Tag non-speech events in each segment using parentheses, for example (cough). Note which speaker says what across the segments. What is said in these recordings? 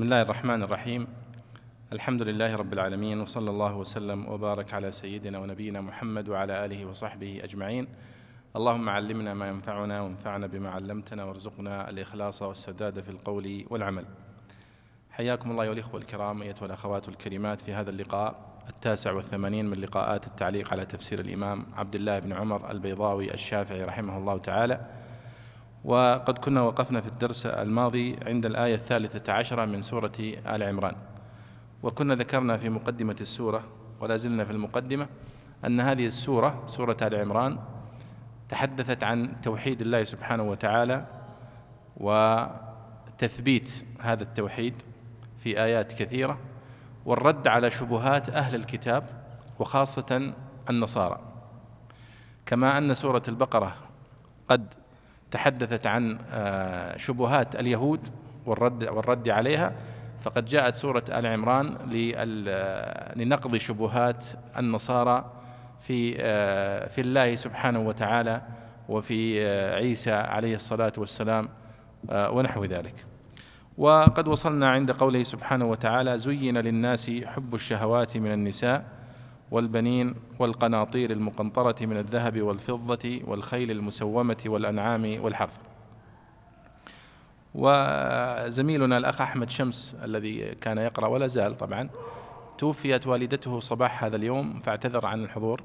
Speaker 1: بسم الله الرحمن الرحيم الحمد لله رب العالمين وصلى الله وسلم وبارك على سيدنا ونبينا محمد وعلى اله وصحبه اجمعين اللهم علمنا ما ينفعنا وانفعنا بما علمتنا وارزقنا الاخلاص والسداد في القول والعمل حياكم الله والاخوه الكرام ايتها الاخوات الكريمات في هذا اللقاء التاسع والثمانين من لقاءات التعليق على تفسير الامام عبد الله بن عمر البيضاوي الشافعي رحمه الله تعالى وقد كنا وقفنا في الدرس الماضي عند الآية الثالثة عشرة من سورة آل عمران. وكنا ذكرنا في مقدمة السورة ولا زلنا في المقدمة أن هذه السورة سورة آل عمران تحدثت عن توحيد الله سبحانه وتعالى وتثبيت هذا التوحيد في آيات كثيرة والرد على شبهات أهل الكتاب وخاصة النصارى. كما أن سورة البقرة قد تحدثت عن آه، شبهات اليهود والرد والرد عليها فقد جاءت سورة آل عمران آه، لنقض شبهات النصارى في آه، في الله سبحانه وتعالى وفي عيسى عليه الصلاة والسلام ونحو ذلك. وقد وصلنا عند قوله سبحانه وتعالى زين للناس حب الشهوات من النساء والبنين والقناطير المقنطرة من الذهب والفضة والخيل المسومة والأنعام والحرث. وزميلنا الأخ أحمد شمس الذي كان يقرأ ولا زال طبعا توفيت والدته صباح هذا اليوم فاعتذر عن الحضور.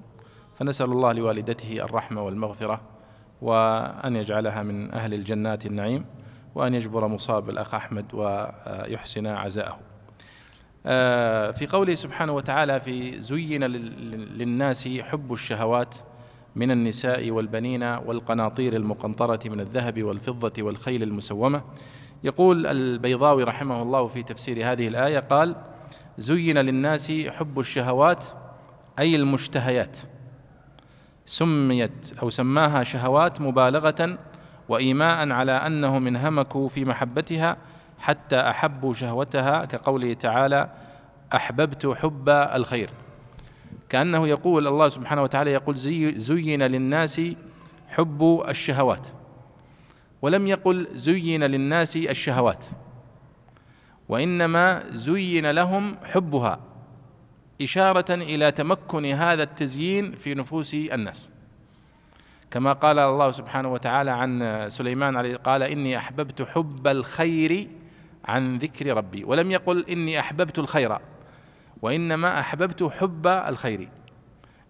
Speaker 1: فنسأل الله لوالدته الرحمة والمغفرة وأن يجعلها من أهل الجنات النعيم وأن يجبر مصاب الأخ أحمد ويحسن عزاءه. في قوله سبحانه وتعالى في زين للناس حب الشهوات من النساء والبنين والقناطير المقنطرة من الذهب والفضة والخيل المسومة. يقول البيضاوي رحمه الله في تفسير هذه الآية قال زين للناس حب الشهوات أي المشتهيات. سميت أو سماها شهوات مبالغة وإيماء على أنهم انهمكوا في محبتها حتى احبوا شهوتها كقوله تعالى أحببت حب الخير. كأنه يقول الله سبحانه وتعالى يقول زي زين للناس حب الشهوات. ولم يقل زين للناس الشهوات. وإنما زين لهم حبها إشارة إلى تمكن هذا التزيين في نفوس الناس. كما قال الله سبحانه وتعالى عن سليمان عليه قال إني أحببت حب الخير عن ذكر ربي. ولم يقل إني أحببت الخير وإنما أحببت حب الخير.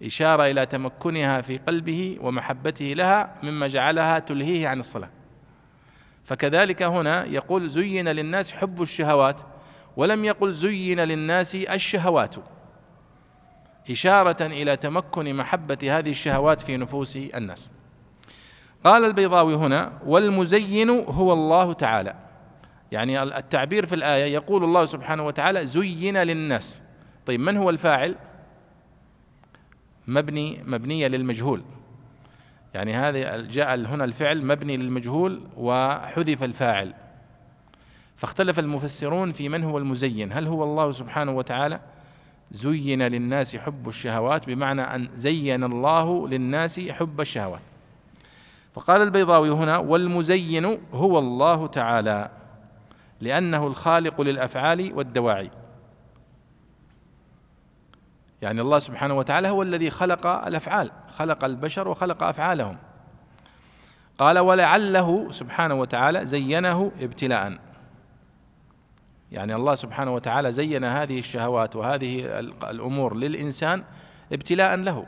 Speaker 1: إشارة إلى تمكنها في قلبه ومحبته لها مما جعلها تلهيه عن الصلاة. فكذلك هنا يقول زين للناس حب الشهوات ولم يقل زين للناس الشهوات. إشارة إلى تمكن محبة هذه الشهوات في نفوس الناس. قال البيضاوي هنا والمزين هو الله تعالى. يعني التعبير في الآية يقول الله سبحانه وتعالى زين للناس. طيب من هو الفاعل؟ مبني مبنية للمجهول. يعني هذا جاء هنا الفعل مبني للمجهول وحذف الفاعل. فاختلف المفسرون في من هو المزين. هل هو الله سبحانه وتعالى؟ زين للناس حب الشهوات بمعنى أن زين الله للناس حب الشهوات. فقال البيضاوي هنا والمزين هو الله تعالى. لأنه الخالق للأفعال والدواعي. يعني الله سبحانه وتعالى هو الذي خلق الأفعال خلق البشر وخلق أفعالهم. قال ولعله سبحانه وتعالى زينه ابتلاء. يعني الله سبحانه وتعالى زين هذه الشهوات وهذه الأمور للإنسان ابتلاء له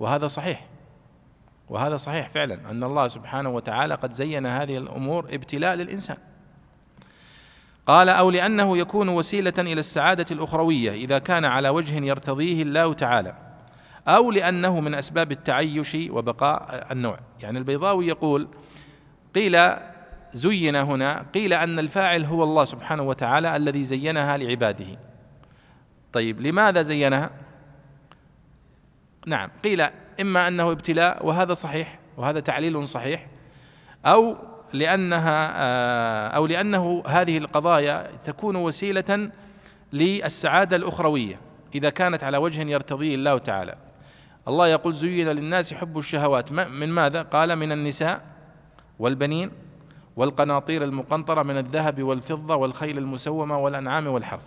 Speaker 1: وهذا صحيح. وهذا صحيح فعلا أن الله سبحانه وتعالى قد زين هذه الأمور ابتلاء للإنسان. قال أو لأنه يكون وسيلة إلى السعادة الأخروية إذا كان على وجه يرتضيه الله تعالى أو لأنه من أسباب التعيش وبقاء النوع. يعني البيضاوي يقول قيل زين هنا قيل أن الفاعل هو الله سبحانه وتعالى الذي زينها لعباده. طيب لماذا زينها؟ نعم قيل إما أنه ابتلاء وهذا صحيح وهذا تعليل صحيح أو لأنها آه، أو لأنه هذه القضايا تكون وسيلة للسعادة الأخروية إذا كانت على وجه يرتضيه الله تعالى. الله يقول زين للناس حب الشهوات. من ماذا؟ قال من النساء والبنين والقناطير المقنطرة من الذهب والفضة والخيل المسومة والأنعام والحرث.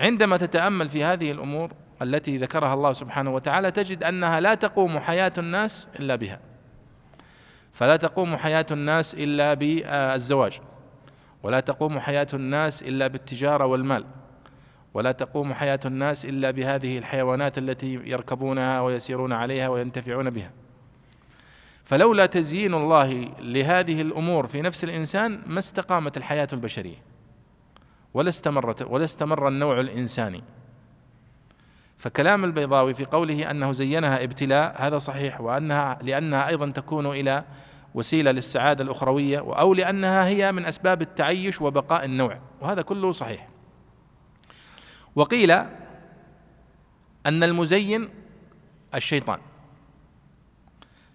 Speaker 1: عندما تتأمل في هذه الأمور التي ذكرها الله سبحانه وتعالى تجد أنها لا تقوم حياة الناس إلا بها. فلا تقوم حياة الناس إلا بالزواج ولا تقوم حياة الناس إلا بالتجارة والمال ولا تقوم حياة الناس إلا بهذه الحيوانات التي يركبونها ويسيرون عليها وينتفعون بها. فلولا تزيين الله لهذه الأمور في نفس الإنسان ما استقامت الحياة البشرية ولا استمرت ولا استمر النوع الإنساني. فكلام البيضاوي في قوله أنه زينها ابتلاء هذا صحيح وأنها لأنها أيضا تكون إلى وسيلة للسعادة الأخروية أو لأنها هي من أسباب التعيش وبقاء النوع. وهذا كله صحيح. وقيل أن المزين الشيطان.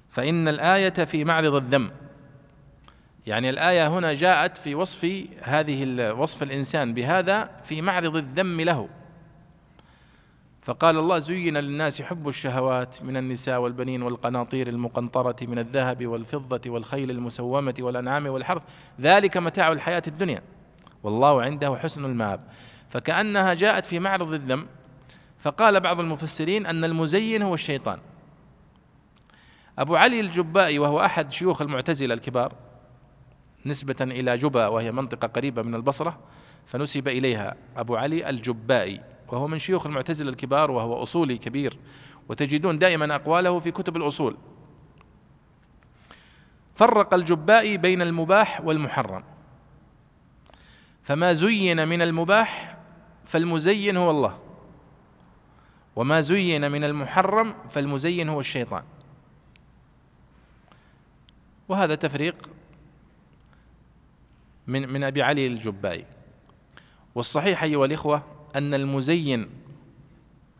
Speaker 1: فإن الآية في معرض الذم. يعني الآية هنا جاءت في وصف هذه وصف الإنسان بهذا في معرض الذم له. فقال الله زين للناس حب الشهوات من النساء والبنين والقناطير المقنطرة من الذهب والفضة والخيل المسومة والأنعام والحرث. ذلك متاع الحياة الدنيا. والله عنده حسن المآب. فكأنها جاءت في معرض الذم. فقال بعض المفسرين أن المزين هو الشيطان. أبو علي الجبائي وهو أحد شيوخ المعتزلة الكبار نسبة إلى جبا وهي منطقة قريبة من البصرة فنسب إليها أبو علي الجبائي. وهو من شيوخ المعتزلة الكبار وهو أصولي كبير وتجدون دائما أقواله في كتب الأصول. فرق الجبائي بين المباح والمحرم. فما زين من المباح فالمزين هو الله وما زين من المحرم فالمزين هو الشيطان. وهذا تفريق من من أبي علي الجبائي. والصحيح ايها الاخوه أن المزين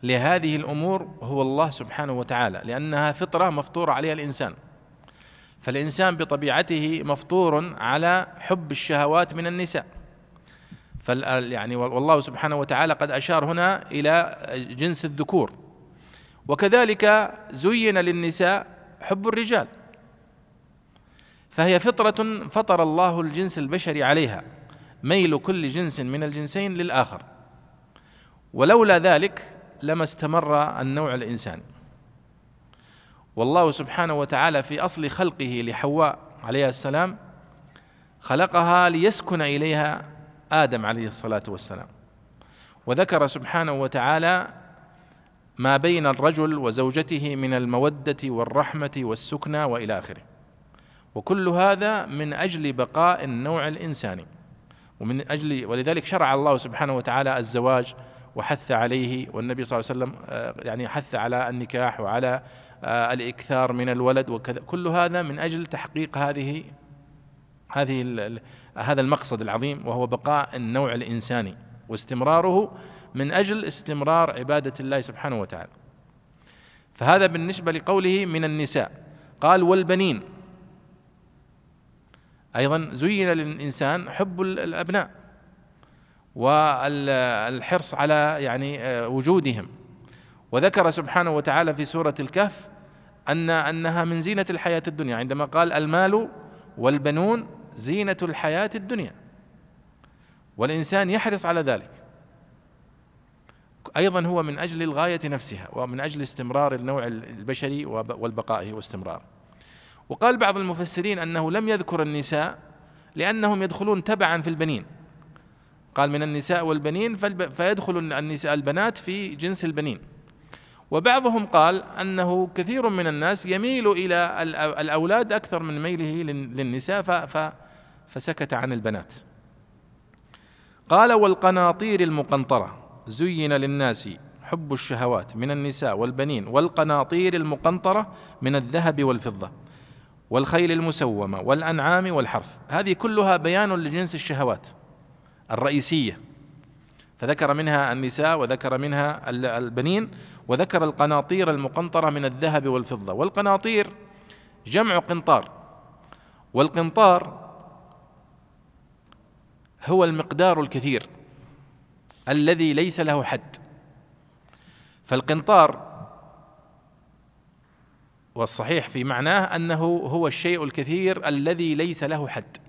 Speaker 1: لهذه الأمور هو الله سبحانه وتعالى لأنها فطرة مفطور عليها الإنسان. فالإنسان بطبيعته مفطور على حب الشهوات من النساء. فال يعني والله سبحانه وتعالى قد أشار هنا إلى جنس الذكور. وكذلك زين للنساء حب الرجال. فهي فطرة فطر الله الجنس البشري عليها. ميل كل جنس من الجنسين للآخر. ولولا ذلك لما استمر النوع الإنساني والله سبحانه وتعالى في أصل خلقه لحواء عليها السلام خلقها ليسكن إليها آدم عليه الصلاة والسلام. وذكر سبحانه وتعالى ما بين الرجل وزوجته من المودة والرحمة والسكنى وإلى آخره. وكل هذا من أجل بقاء النوع الإنساني. ومن أجل ولذلك شرع الله سبحانه وتعالى الزواج وحث عليه والنبي صلى الله عليه وسلم آه، يعني حث على النكاح وعلى آه، الإكثار من الولد وكذا. كل هذا من أجل تحقيق هذه هذه هذا المقصد العظيم وهو بقاء النوع الإنساني واستمراره من أجل استمرار عبادة الله سبحانه وتعالى. فهذا بالنسبة لقوله من النساء. قال والبنين. أيضا زين للإنسان حب الأبناء. والحرص على يعني آه، وجودهم. وذكر سبحانه وتعالى في سورة الكهف أن أنها من زينة الحياة الدنيا عندما قال المال والبنون زينة الحياة الدنيا. والإنسان يحرص على ذلك. أيضا هو من أجل الغاية نفسها ومن أجل استمرار النوع البشري والبقائه واستمراره وقال بعض المفسرين أنه لم يذكر النساء لأنهم يدخلون تبعا في البنين. قال من النساء والبنين فيدخل النساء البنات في جنس البنين. وبعضهم قال أنه كثير من الناس يميل إلى الأولاد أكثر من ميله للنساء فسكت عن البنات. قال والقناطير المقنطرة زين للناس حب الشهوات من النساء والبنين والقناطير المقنطرة من الذهب والفضة والخيل المسومة والأنعام والحرث. هذه كلها بيان لجنس الشهوات. الرئيسية. فذكر منها النساء وذكر منها البنين وذكر القناطير المقنطرة من الذهب والفضة. والقناطير جمع قنطار. والقنطار هو المقدار الكثير الذي ليس له حد. فالقنطار والصحيح في معناه أنه هو الشيء الكثير الذي ليس له حد.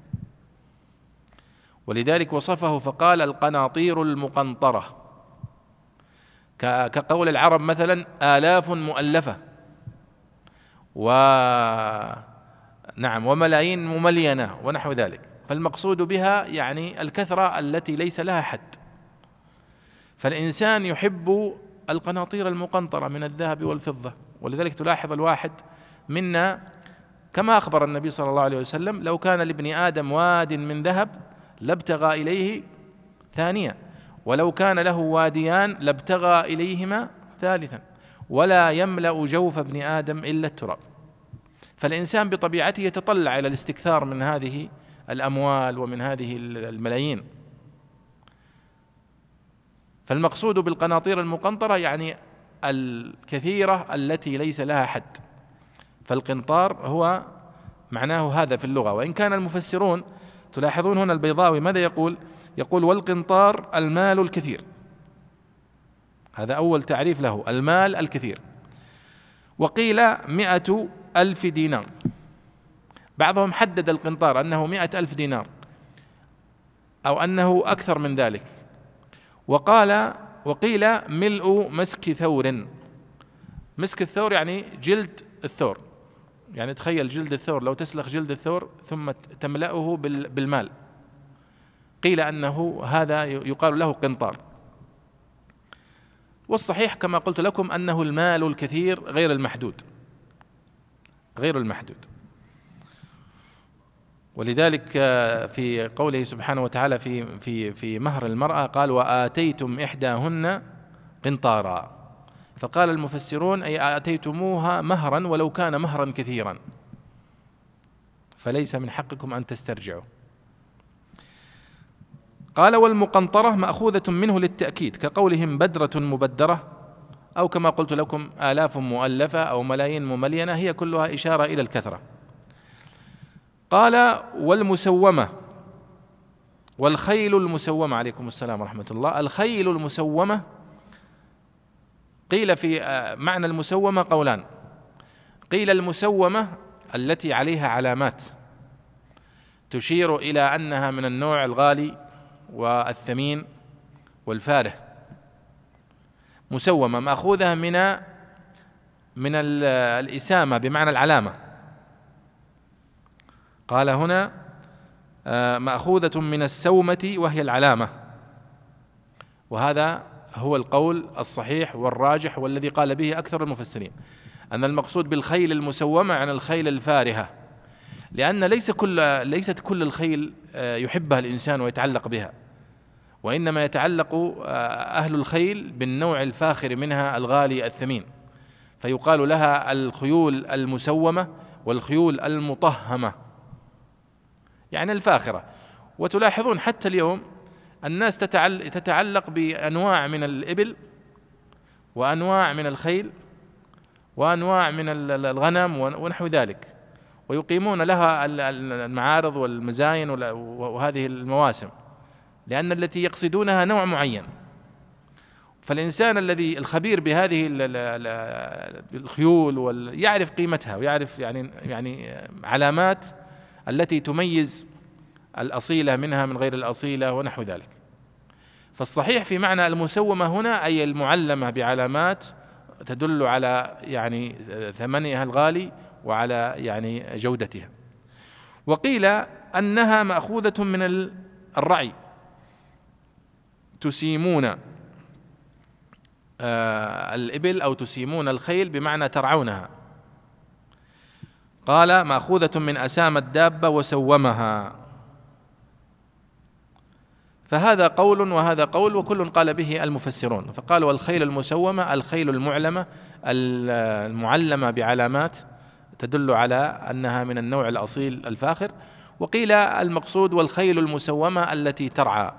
Speaker 1: ولذلك وصفه فقال القناطير المقنطرة. كقول العرب مثلا آلاف مؤلفة. و نعم وملايين مملينة ونحو ذلك. فالمقصود بها يعني الكثرة التي ليس لها حد. فالإنسان يحب القناطير المقنطرة من الذهب والفضة. ولذلك تلاحظ الواحد منا كما أخبر النبي صلى الله عليه وسلم لو كان لابن آدم واد من ذهب لابتغى إليه ثانية. ولو كان له واديان لابتغى إليهما ثالثا. ولا يملأ جوف ابن آدم إلا التراب. فالإنسان بطبيعته يتطلع إلى الاستكثار من هذه الأموال ومن هذه الملايين. فالمقصود بالقناطير المقنطرة يعني الكثيرة التي ليس لها حد. فالقنطار هو معناه هذا في اللغة. وإن كان المفسرون تلاحظون هنا البيضاوي ماذا يقول؟ يقول والقنطار المال الكثير. هذا أول تعريف له المال الكثير. وقيل مئة ألف دينار. بعضهم حدد القنطار أنه مئة ألف دينار أو أنه أكثر من ذلك. وقال وقيل ملء مسك ثور. مسك الثور يعني جلد الثور. يعني تخيل جلد الثور لو تسلخ جلد الثور ثم تملأه بالمال. قيل أنه هذا يقال له قنطار. والصحيح كما قلت لكم أنه المال الكثير غير المحدود. غير المحدود. ولذلك في قوله سبحانه وتعالى في في في مهر المرأة قال وآتيتم إحداهن قنطارا. فقال المفسرون أي آتيتموها مهرا ولو كان مهرا كثيرا. فليس من حقكم أن تسترجعوا. قال والمقنطرة مأخوذة منه للتأكيد كقولهم بدرة مبدرة أو كما قلت لكم آلاف مؤلفة أو ملايين مملينة هي كلها إشارة إلى الكثرة. قال والمسومة والخيل المسومة عليكم السلام ورحمة الله الخيل المسومة قيل في آه، معنى المسومة قولان. قيل المسومة التي عليها علامات تشير إلى أنها من النوع الغالي والثمين والفاره مسومة مأخوذة من من الإسامة بمعنى العلامة. قال هنا آه، مأخوذة من السومة وهي العلامة. وهذا هو القول الصحيح والراجح والذي قال به أكثر المفسرين. أن المقصود بالخيل المسومة عن الخيل الفارهة. لأن ليس كل ليست كل الخيل آه، يحبها الإنسان ويتعلق بها. وإنما يتعلق آه، أهل الخيل بالنوع الفاخر منها الغالي الثمين. فيقال لها الخيول المسومة والخيول المطهمة. يعني الفاخرة. وتلاحظون حتى اليوم الناس تتعلق بأنواع من الإبل وأنواع من الخيل وأنواع من الغنم ونحو ذلك. ويقيمون لها المعارض والمزاين وهذه المواسم لأن التي يقصدونها نوع معين. فالإنسان الذي الخبير بهذه الخيول يعرف قيمتها ويعرف يعني يعني علامات التي تميز الأصيلة منها من غير الأصيلة ونحو ذلك. فالصحيح في معنى المسومة هنا أي المعلمة بعلامات تدل على يعني ثمنها الغالي وعلى يعني جودتها. وقيل أنها مأخوذة من الرعي تسيمون آه، الإبل أو تسيمون الخيل بمعنى ترعونها. قال مأخوذة من اسام الدابة وسومها. فهذا قول وهذا قول وكل قال به المفسرون. فقالوا الخيل المسومة الخيل المعلمة المعلمة بعلامات تدل على أنها من النوع الأصيل الفاخر. وقيل المقصود والخيل المسومة التي ترعى.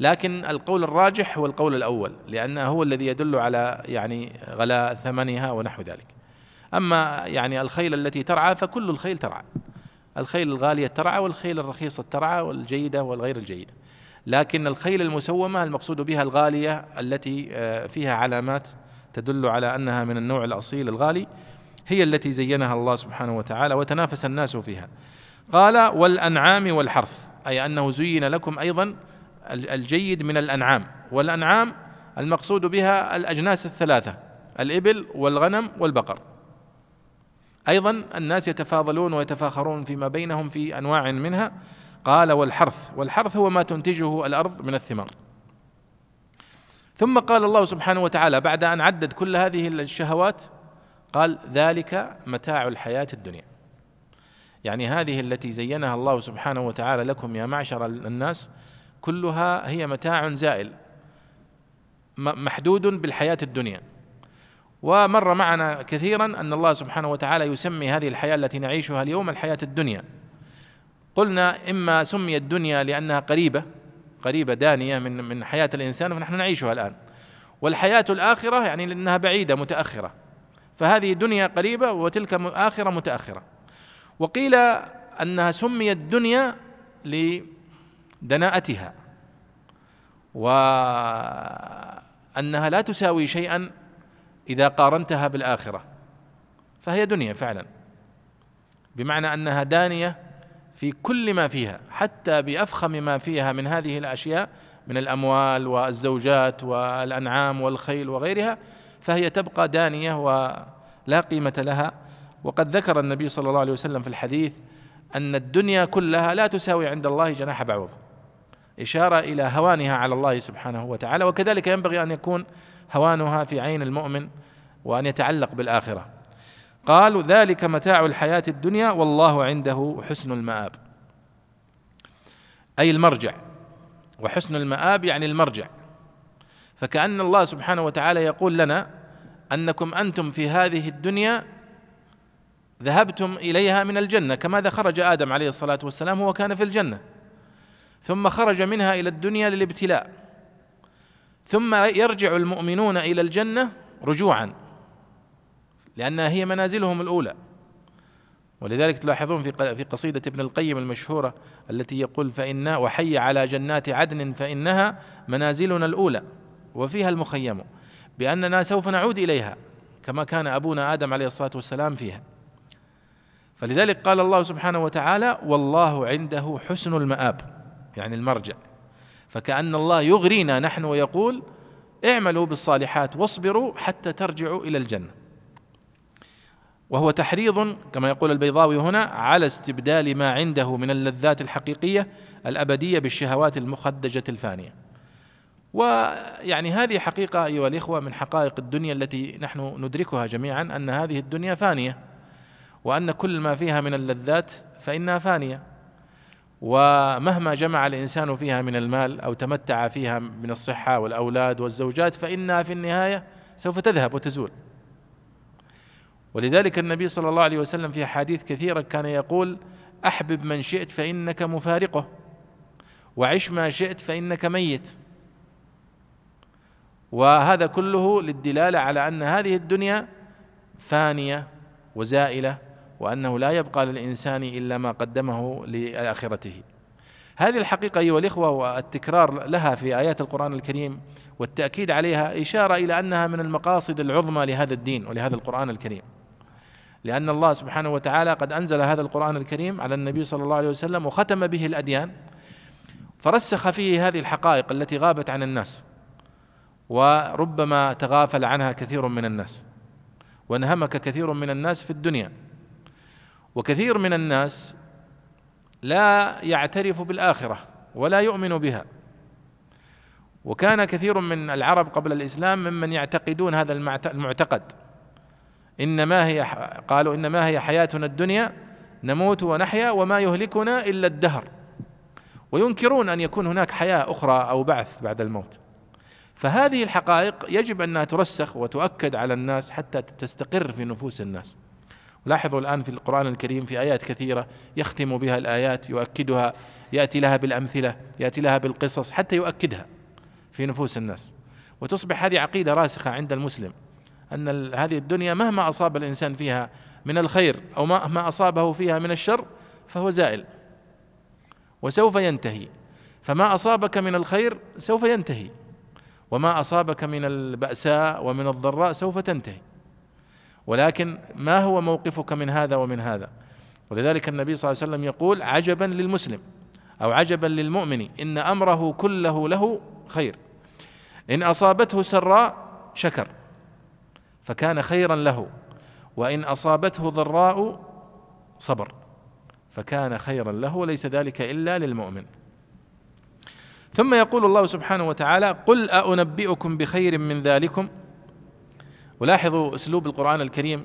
Speaker 1: لكن القول الراجح هو القول الأول لأنه هو الذي يدل على يعني غلاء ثمنها ونحو ذلك. أما يعني الخيل التي ترعى فكل الخيل ترعى. الخيل الغالية ترعى والخيل الرخيصة ترعى والجيدة والغير الجيدة. لكن الخيل المسومة المقصود بها الغالية التي آه، فيها علامات تدل على أنها من النوع الأصيل الغالي هي التي زينها الله سبحانه وتعالى وتنافس الناس فيها. قال والأنعام والحرث أي أنه زين لكم أيضا الجيد من الأنعام. والأنعام المقصود بها الأجناس الثلاثة الإبل والغنم والبقر. أيضا الناس يتفاضلون ويتفاخرون فيما بينهم في أنواع منها. قال والحرث والحرث هو ما تنتجه الأرض من الثمار. ثم قال الله سبحانه وتعالى بعد أن عدد كل هذه الشهوات قال ذلك متاع الحياة الدنيا. يعني هذه التي زينها الله سبحانه وتعالى لكم يا معشر الناس كلها هي متاع زائل محدود بالحياة الدنيا. ومر معنا كثيرا أن الله سبحانه وتعالى يسمي هذه الحياة التي نعيشها اليوم الحياة الدنيا. قلنا إما سميت الدنيا لأنها قريبة قريبة دانية من من حياة الإنسان ونحن نعيشها الآن. والحياة الآخرة يعني لأنها بعيدة متأخرة. فهذه دنيا قريبة وتلك آخرة متأخرة. وقيل أنها سميت دنيا لدناءتها. وأنها لا تساوي شيئا إذا قارنتها بالآخرة. فهي دنيا فعلا. بمعنى أنها دانية في كل ما فيها حتى بأفخم ما فيها من هذه الأشياء من الأموال والزوجات والأنعام والخيل وغيرها فهي تبقى دانية ولا قيمة لها. وقد ذكر النبي صلى الله عليه وسلم في الحديث أن الدنيا كلها لا تساوي عند الله جناح بعوض. إشارة إلى هوانها على الله سبحانه وتعالى وكذلك ينبغي أن يكون هوانها في عين المؤمن وأن يتعلق بالآخرة. قالوا ذلك متاع الحياة الدنيا والله عنده حسن المآب. أي المرجع. وحسن المآب يعني المرجع. فكأن الله سبحانه وتعالى يقول لنا أنكم أنتم في هذه الدنيا ذهبتم إليها من الجنة كماذا خرج آدم عليه الصلاة والسلام هو كان في الجنة. ثم خرج منها إلى الدنيا للابتلاء. ثم يرجع المؤمنون إلى الجنة رجوعا. لأنها هي منازلهم الأولى. ولذلك تلاحظون في في قصيدة ابن القيم المشهورة التي يقول فإنا وحي على جنات عدن فإنها منازلنا الأولى وفيها المخيم بأننا سوف نعود إليها كما كان أبونا آدم عليه الصلاة والسلام فيها. فلذلك قال الله سبحانه وتعالى والله عنده حسن المآب يعني المرجع. فكأن الله يغرينا نحن ويقول اعملوا بالصالحات واصبروا حتى ترجعوا إلى الجنة. وهو تحريض كما يقول البيضاوي هنا على استبدال ما عنده من اللذات الحقيقية الأبدية بالشهوات المخدجة الفانية. ويعني هذه حقيقة أيها الإخوة من حقائق الدنيا التي نحن ندركها جميعا أن هذه الدنيا فانية وأن كل ما فيها من اللذات فإنها فانية. ومهما جمع الإنسان فيها من المال أو تمتع فيها من الصحة والأولاد والزوجات فإنها في النهاية سوف تذهب وتزول. ولذلك النبي صلى الله عليه وسلم في أحاديث كثيرة كان يقول أحبب من شئت فإنك مفارقة وعش ما شئت فإنك ميت. وهذا كله للدلالة على أن هذه الدنيا فانية وزائلة وأنه لا يبقى للإنسان إلا ما قدمه لآخرته. هذه الحقيقة أيها الإخوة والتكرار لها في آيات القرآن الكريم والتأكيد عليها إشارة إلى أنها من المقاصد العظمى لهذا الدين ولهذا القرآن الكريم. لأن الله سبحانه وتعالى قد أنزل هذا القرآن الكريم على النبي صلى الله عليه وسلم وختم به الأديان. فرسخ فيه هذه الحقائق التي غابت عن الناس وربما تغافل عنها كثير من الناس وانهمك كثير من الناس في الدنيا. وكثير من الناس لا يعترف بالآخرة ولا يؤمن بها. وكان كثير من العرب قبل الإسلام ممن يعتقدون هذا المعتقد. إنما هي قالوا إنما هي حياتنا الدنيا نموت ونحيا وما يهلكنا إلا الدهر. وينكرون أن يكون هناك حياة أخرى أو بعث بعد الموت. فهذه الحقائق يجب أنها ترسخ وتؤكد على الناس حتى تستقر في نفوس الناس. لاحظوا الآن في القرآن الكريم في آيات كثيرة يختم بها الآيات يؤكدها يأتي لها بالأمثلة يأتي لها بالقصص حتى يؤكدها في نفوس الناس. وتصبح هذه عقيدة راسخة عند المسلم. أن هذه الدنيا مهما أصاب الإنسان فيها من الخير أو مهما أصابه فيها من الشر فهو زائل. وسوف ينتهي. فما أصابك من الخير سوف ينتهي. وما أصابك من البأساء ومن الضراء سوف تنتهي. ولكن ما هو موقفك من هذا ومن هذا؟ ولذلك النبي صلى الله عليه وسلم يقول عجبا للمسلم أو عجبا للمؤمن إن أمره كله له خير. إن أصابته سراء شكر. فكان خيرا له وإن أصابته ضراء صبر فكان خيرا له وليس ذلك إلا للمؤمن. ثم يقول الله سبحانه وتعالى قل أنبئكم بخير من ذلكم؟ ولاحظوا أسلوب القرآن الكريم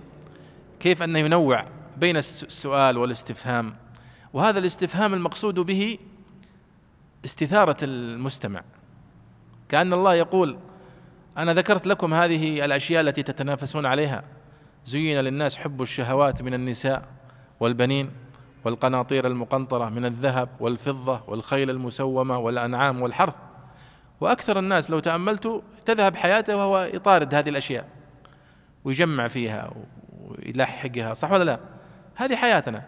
Speaker 1: كيف أنه ينوع بين السؤال والاستفهام وهذا الاستفهام المقصود به استثارة المستمع. كأن الله يقول أنا ذكرت لكم هذه الأشياء التي تتنافسون عليها. زين للناس حب الشهوات من النساء والبنين والقناطير المقنطرة من الذهب والفضة والخيل المسومة والأنعام والحرث. وأكثر الناس لو تأملت تذهب حياته وهو يطارد هذه الأشياء ويجمع فيها ويلحقها صح ولا لا؟ هذه حياتنا.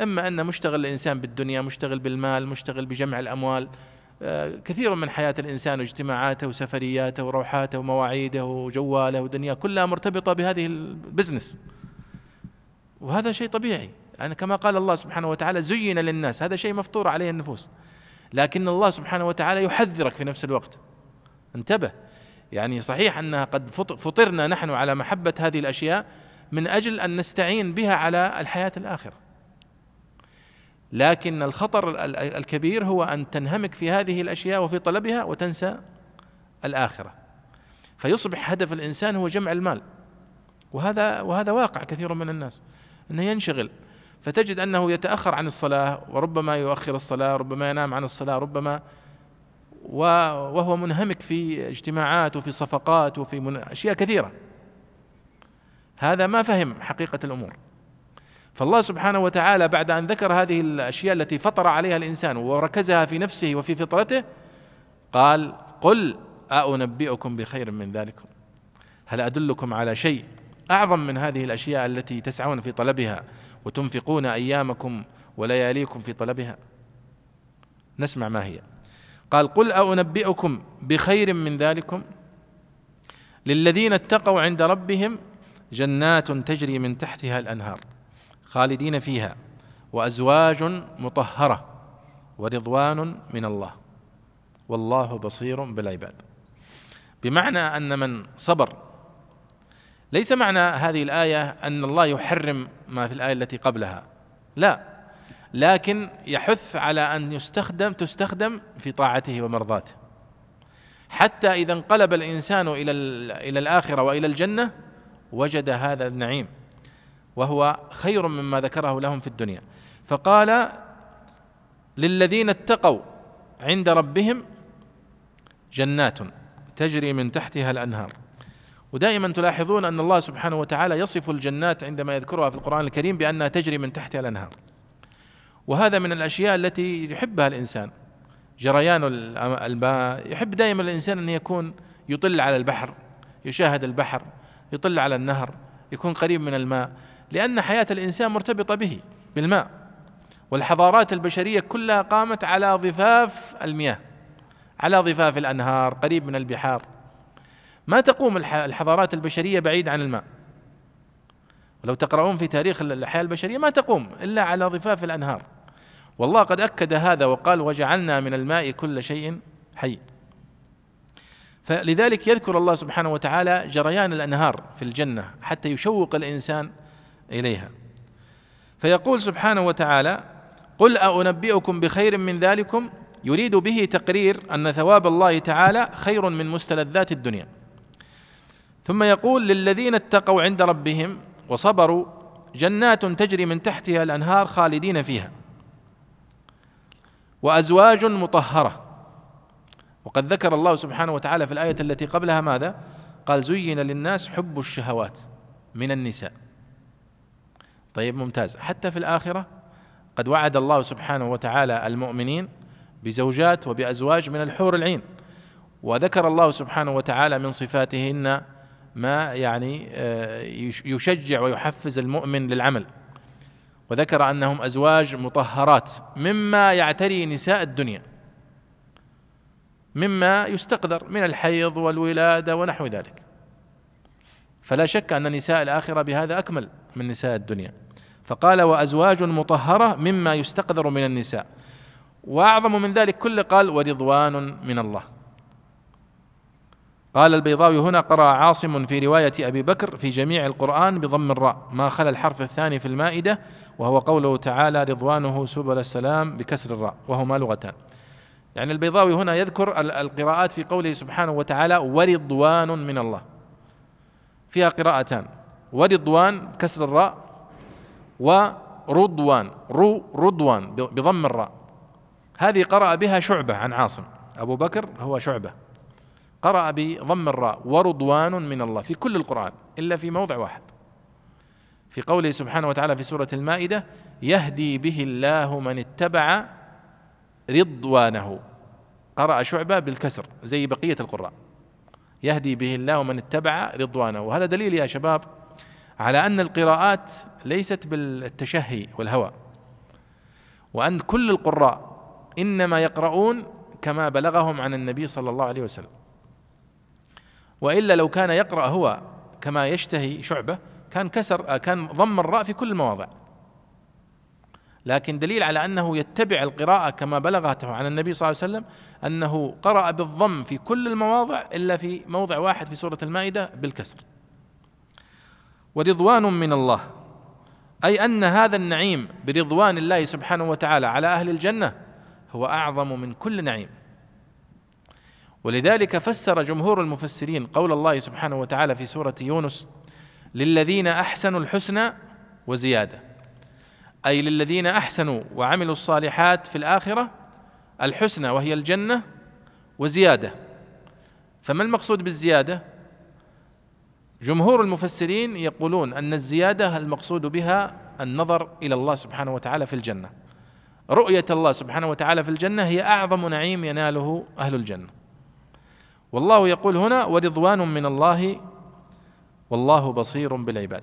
Speaker 1: إما أن مشتغل الإنسان بالدنيا مشتغل بالمال مشتغل بجمع الأموال كثير من حياة الإنسان واجتماعاته وسفرياته وروحاته ومواعيده وجواله ودنياه كلها مرتبطة بهذه البزنس وهذا شيء طبيعي. يعني كما قال الله سبحانه وتعالى زين للناس. هذا شيء مفطور عليه النفوس. لكن الله سبحانه وتعالى يحذرك في نفس الوقت. انتبه. يعني صحيح أنها قد فطرنا نحن على محبة هذه الأشياء من أجل أن نستعين بها على الحياة الآخرة. لكن الخطر الكبير هو أن تنهمك في هذه الأشياء وفي طلبها وتنسى الآخرة. فيصبح هدف الإنسان هو جمع المال. وهذا وهذا واقع كثير من الناس إنه ينشغل. فتجد أنه يتأخر عن الصلاة وربما يؤخر الصلاة ربما ينام عن الصلاة ربما وهو منهمك في اجتماعات وفي صفقات وفي أشياء كثيرة. هذا ما فهم حقيقة الأمور. فالله سبحانه وتعالى بعد أن ذكر هذه الأشياء التي فطر عليها الإنسان وركزها في نفسه وفي فطرته قال قل أأنبئكم بخير من ذلكم؟ هل أدلكم على شيء أعظم من هذه الأشياء التي تسعون في طلبها وتنفقون أيامكم ولياليكم في طلبها؟ نسمع ما هي. قال قل أنبئكم بخير من ذلكم؟ للذين اتقوا عند ربهم جنات تجري من تحتها الأنهار. خالدين فيها وأزواج مطهرة ورضوان من الله. والله بصير بالعباد. بمعنى أن من صبر ليس معنى هذه الآية أن الله يحرم ما في الآية التي قبلها. لا لكن يحث على أن يستخدم تستخدم في طاعته ومرضاته. حتى إذا انقلب الإنسان إلى إلى الآخرة وإلى الجنة وجد هذا النعيم. وهو خير مما ذكره لهم في الدنيا. فقال للذين اتقوا عند ربهم جنات تجري من تحتها الأنهار. ودائما تلاحظون أن الله سبحانه وتعالى يصف الجنات عندما يذكرها في القرآن الكريم بأنها تجري من تحتها الأنهار. وهذا من الأشياء التي يحبها الإنسان. جريان الماء. يحب دائما الإنسان أن يكون يطل على البحر يشاهد البحر يطل على النهر يكون قريب من الماء. لأن حياة الإنسان مرتبطة به بالماء. والحضارات البشرية كلها قامت على ضفاف المياه على ضفاف الأنهار قريب من البحار. ما تقوم الحضارات البشرية بعيد عن الماء. ولو تقرؤون في تاريخ الحياة البشرية ما تقوم إلا على ضفاف الأنهار. والله قد أكد هذا وقال وجعلنا من الماء كل شيء حي. فلذلك يذكر الله سبحانه وتعالى جريان الأنهار في الجنة حتى يشوق الإنسان إليها. فيقول سبحانه وتعالى قل أنبئكم بخير من ذلكم؟ يريد به تقرير أن ثواب الله تعالى خير من مستلذات الدنيا. ثم يقول للذين اتقوا عند ربهم وصبروا جنات تجري من تحتها الأنهار خالدين فيها وأزواج مطهرة. وقد ذكر الله سبحانه وتعالى في الآية التي قبلها ماذا؟ قال زين للناس حب الشهوات من النساء. طيب ممتاز. حتى في الآخرة قد وعد الله سبحانه وتعالى المؤمنين بزوجات وبأزواج من الحور العين وذكر الله سبحانه وتعالى من صفاتهن ما يعني آه، يشجع ويحفز المؤمن للعمل وذكر أنهم أزواج مطهرات مما يعتري نساء الدنيا مما يستقدر من الحيض والولادة ونحو ذلك. فلا شك أن نساء الآخرة بهذا أكمل من نساء الدنيا. فقال وأزواج مطهرة مما يستقدر من النساء. وأعظم من ذلك كله قال ورضوان من الله. قال البيضاوي هنا قرأ عاصم في رواية أبي بكر في جميع القرآن بضم الراء. ما خلا الحرف الثاني في المائدة وهو قوله تعالى رضوانه سبل السلام بكسر الراء وهما لغتان. يعني البيضاوي هنا يذكر القراءات في قوله سبحانه وتعالى ورضوان من الله. فيها قراءتان. ورضوان كسر الراء ورضوان رو رضوان بضم الراء. هذه قرأ بها شعبة عن عاصم. أبو بكر هو شعبة. قرأ بضم الراء ورضوان من الله في كل القرآن إلا في موضع واحد. في قوله سبحانه وتعالى في سورة المائدة يهدي به الله من اتبع رضوانه. قرأ شعبة بالكسر زي بقية القراء. يهدي به الله من اتبع رضوانه. وهذا دليل يا شباب على أن القراءات ليست بالتشهي والهوى وأن كل القراء إنما يقرؤون كما بلغهم عن النبي صلى الله عليه وسلم. وإلا لو كان يقرأ هو كما يشتهي شعبة كان كسر كان ضم الراء في كل المواضع. لكن دليل على أنه يتبع القراءة كما بلغته عن النبي صلى الله عليه وسلم أنه قرأ بالضم في كل المواضع إلا في موضع واحد في سورة المائدة بالكسر. ورضوان من الله. أي أن هذا النعيم برضوان الله سبحانه وتعالى على أهل الجنة هو أعظم من كل نعيم. ولذلك فسر جمهور المفسرين قول الله سبحانه وتعالى في سورة يونس للذين أحسنوا الحسنى وزيادة. أي للذين أحسنوا وعملوا الصالحات في الآخرة الحسنى وهي الجنة وزيادة. فما المقصود بالزيادة؟ جمهور المفسرين يقولون أن الزيادة المقصود بها النظر إلى الله سبحانه وتعالى في الجنة. رؤية الله سبحانه وتعالى في الجنة هي أعظم نعيم يناله أهل الجنة. والله يقول هنا ورضوان من الله والله بصير بالعباد.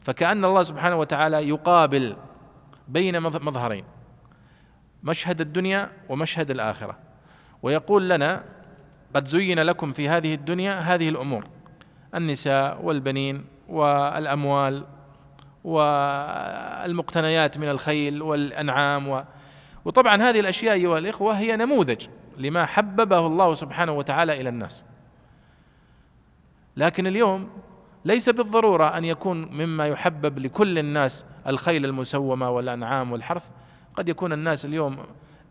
Speaker 1: فكأن الله سبحانه وتعالى يقابل بين مظهرين مشهد الدنيا ومشهد الآخرة. ويقول لنا قد زين لكم في هذه الدنيا هذه الأمور. النساء والبنين والأموال والمقتنيات من الخيل والأنعام و وطبعا هذه الأشياء أيها الإخوة هي نموذج لما حببه الله سبحانه وتعالى إلى الناس. لكن اليوم ليس بالضرورة أن يكون مما يحبب لكل الناس الخيل المسومة والأنعام والحرث. قد يكون الناس اليوم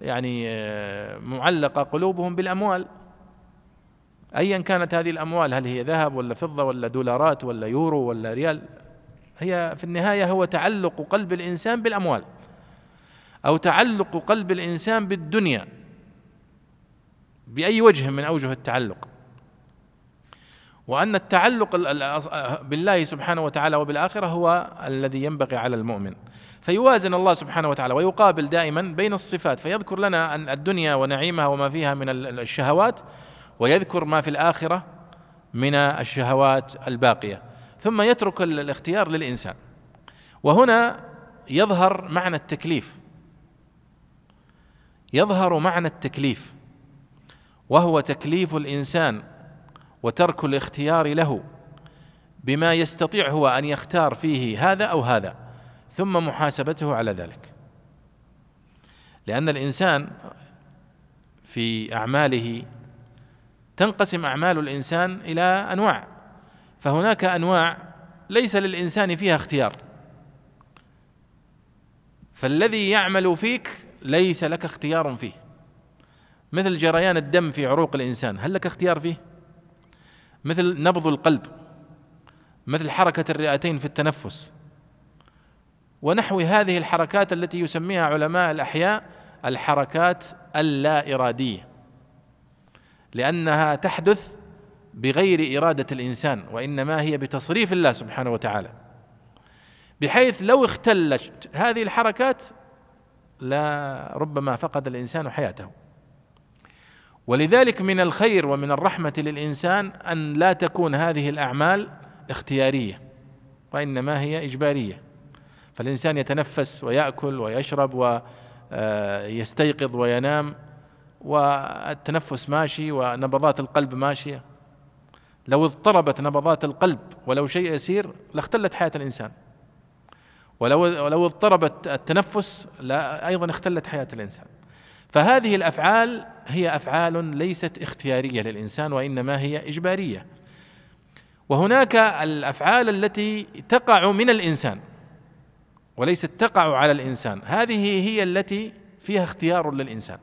Speaker 1: يعني آه، معلقة قلوبهم بالأموال. ايا كانت هذه الأموال هل هي ذهب ولا فضة ولا دولارات ولا يورو ولا ريال؟ هي في النهاية هو تعلق قلب الإنسان بالأموال أو تعلق قلب الإنسان بالدنيا بأي وجه من أوجه التعلق. وأن التعلق بالله سبحانه وتعالى وبالآخرة هو الذي ينبغي على المؤمن. فيوازن الله سبحانه وتعالى ويقابل دائما بين الصفات. فيذكر لنا أن الدنيا ونعيمها وما فيها من الشهوات ويذكر ما في الآخرة من الشهوات الباقية. ثم يترك الاختيار للإنسان. وهنا يظهر معنى التكليف. يظهر معنى التكليف. وهو تكليف الإنسان وترك الاختيار له بما يستطيع هو أن يختار فيه هذا أو هذا ثم محاسبته على ذلك. لأن الإنسان في أعماله تنقسم أعمال الإنسان إلى أنواع فهناك أنواع ليس للإنسان فيها اختيار. فالذي يعمل فيك ليس لك اختيار فيه. مثل جريان الدم في عروق الإنسان هل لك اختيار فيه؟ مثل نبض القلب مثل حركة الرئتين في التنفس. ونحو هذه الحركات التي يسميها علماء الأحياء الحركات اللا اراديه لأنها تحدث بغير إرادة الإنسان وإنما هي بتصريف الله سبحانه وتعالى. بحيث لو اختلت هذه الحركات لا ربما فقد الإنسان حياته. ولذلك من الخير ومن الرحمة للإنسان أن لا تكون هذه الأعمال اختيارية وإنما هي إجبارية. فالإنسان يتنفس ويأكل ويشرب ويستيقظ وينام. والتنفس ماشي ونبضات القلب ماشية. لو اضطربت نبضات القلب ولو شيء يسير لاختلت حياة الإنسان. ولو ولو اضطربت التنفس لا أيضا اختلت حياة الإنسان. فهذه الأفعال هي أفعال ليست اختيارية للإنسان وإنما هي إجبارية. وهناك الأفعال التي تقع من الإنسان وليست تقع على الإنسان. هذه هي التي فيها اختيار للإنسان.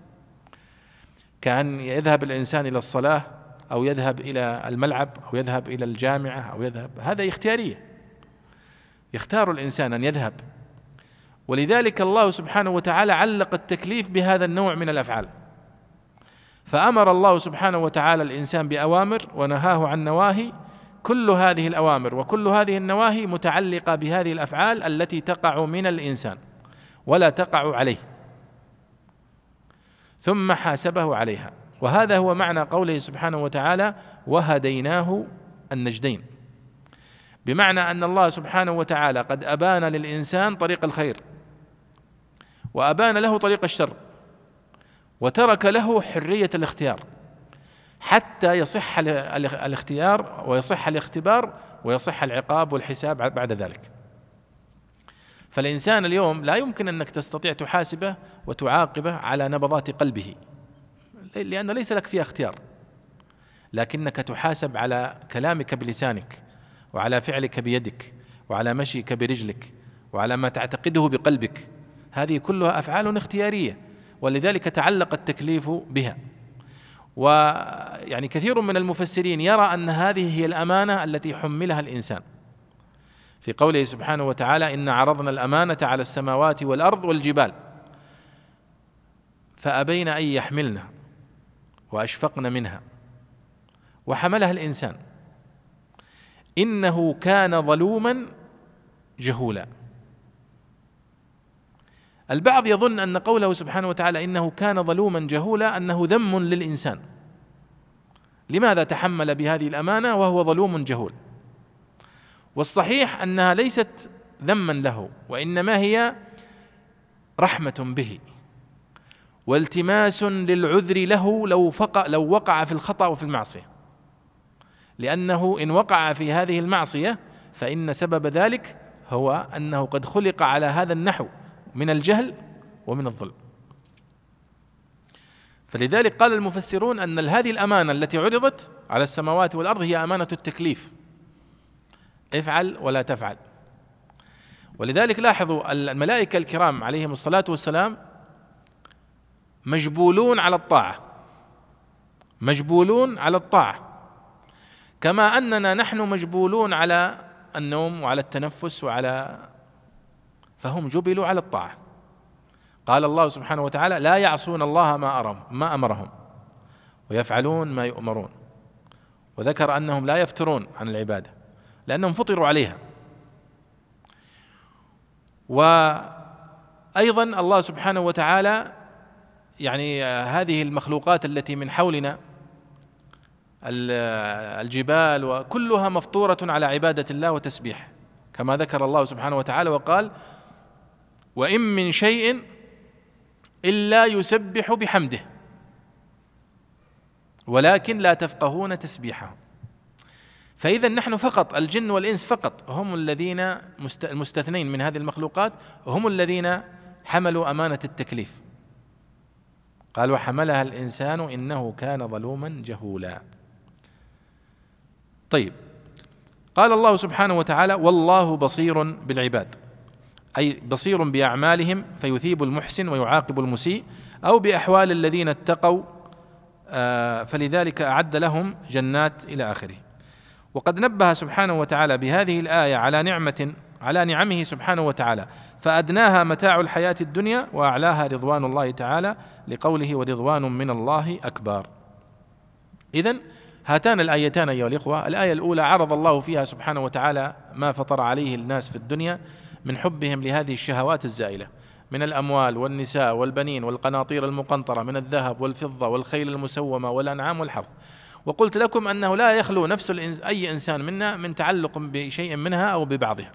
Speaker 1: كأن يذهب الإنسان إلى الصلاة أو يذهب إلى الملعب أو يذهب إلى الجامعة أو يذهب هذا اختيارية. يختار الإنسان أن يذهب. ولذلك الله سبحانه وتعالى علق التكليف بهذا النوع من الأفعال. فأمر الله سبحانه وتعالى الإنسان بأوامر ونهاه عن نواهي. كل هذه الأوامر وكل هذه النواهي متعلقة بهذه الأفعال التي تقع من الإنسان ولا تقع عليه. ثم حاسبه عليها. وهذا هو معنى قوله سبحانه وتعالى وهديناه النجدين بمعنى أن الله سبحانه وتعالى قد أبان للإنسان طريق الخير وأبان له طريق الشر وترك له حرية الاختيار حتى يصح الاختيار ويصح الاختبار ويصح العقاب والحساب بعد ذلك. فالإنسان اليوم لا يمكن أنك تستطيع تحاسبه وتعاقبه على نبضات قلبه لأن ليس لك فيها اختيار. لكنك تحاسب على كلامك بلسانك وعلى فعلك بيدك وعلى مشيك برجلك وعلى ما تعتقده بقلبك. هذه كلها أفعال اختيارية ولذلك تعلق التكليف بها. ويعني كثير من المفسرين يرى أن هذه هي الأمانة التي حملها الإنسان. في قوله سبحانه وتعالى إن عرضنا الأمانة على السماوات والأرض والجبال فأبين أن يحملنا وأشفقن منها وحملها الإنسان إنه كان ظلوما جهولا. البعض يظن أن قوله سبحانه وتعالى إنه كان ظلوما جهولا أنه ذم للإنسان. لماذا تحمل بهذه الأمانة وهو ظلوم جهول؟ والصحيح أنها ليست ذما له وإنما هي رحمة به. والتماس للعذر له لو فقع لو وقع في الخطأ وفي المعصية. لأنه إن وقع في هذه المعصية فإن سبب ذلك هو أنه قد خلق على هذا النحو من الجهل ومن الظلم. فلذلك قال المفسرون أن هذه الأمانة التي عرضت على السماوات والأرض هي أمانة التكليف. افعل ولا تفعل. ولذلك لاحظوا الملائكة الكرام عليهم الصلاة والسلام مجبولون على الطاعة. مجبولون على الطاعة. كما أننا نحن مجبولون على النوم وعلى التنفس وعلى فهم جبلوا على الطاعة. قال الله سبحانه وتعالى لا يعصون الله ما أرهم ما أمرهم ويفعلون ما يؤمرون. وذكر أنهم لا يفترون عن العبادة. لأنهم فطروا عليها. وأيضا الله سبحانه وتعالى يعني هذه المخلوقات التي من حولنا الجبال وكلها مفطورة على عبادة الله وتسبيح كما ذكر الله سبحانه وتعالى وقال وإن من شيء إلا يسبح بحمده ولكن لا تفقهون تسبيحهم فإذا نحن فقط الجن والإنس فقط هم الذين المستثنين من هذه المخلوقات هم الذين حملوا أمانة التكليف. قال وحملها الإنسان إنه كان ظلوما جهولا. طيب. قال الله سبحانه وتعالى والله بصير بالعباد. أي بصير بأعمالهم فيثيب المحسن ويعاقب المسيء أو بأحوال الذين اتقوا آه، فلذلك أعد لهم جنات إلى آخره. وقد نبه سبحانه وتعالى بهذه الآية على نعمة على نعمه سبحانه وتعالى فأدناها متاع الحياة الدنيا وأعلاها رضوان الله تعالى لقوله ورضوان من الله أكبر. اذا هاتان الآيتان أيها الإخوة. الآية الأولى عرض الله فيها سبحانه وتعالى ما فطر عليه الناس في الدنيا من حبهم لهذه الشهوات الزائلة من الأموال والنساء والبنين والقناطير المقنطرة من الذهب والفضة والخيل المسومة والأنعام والحرث وقلت لكم أنه لا يخلو نفس أي إنسان منا من تعلق بشيء منها أو ببعضها.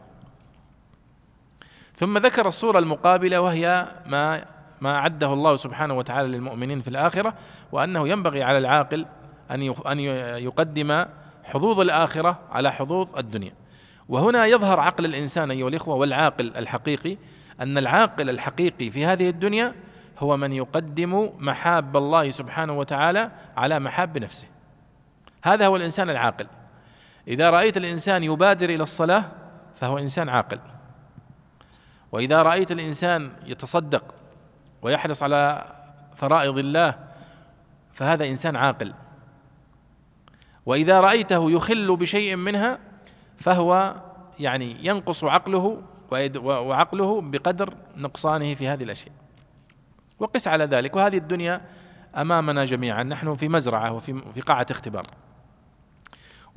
Speaker 1: ثم ذكر الصورة المقابلة وهي ما ما أعده الله سبحانه وتعالى للمؤمنين في الآخرة وأنه ينبغي على العاقل أن أن يقدم حظوظ الآخرة على حظوظ الدنيا. وهنا يظهر عقل الإنسان أيها الإخوة والعاقل الحقيقي أن العاقل الحقيقي في هذه الدنيا هو من يقدم محاب الله سبحانه وتعالى على محاب نفسه. هذا هو الإنسان العاقل. إذا رأيت الإنسان يبادر إلى الصلاة فهو إنسان عاقل. وإذا رأيت الإنسان يتصدق ويحرص على فرائض الله فهذا إنسان عاقل. وإذا رأيته يخل بشيء منها فهو يعني ينقص عقله وعقله بقدر نقصانه في هذه الأشياء. وقس على ذلك. وهذه الدنيا أمامنا جميعا. نحن في مزرعة وفي في قاعة اختبار.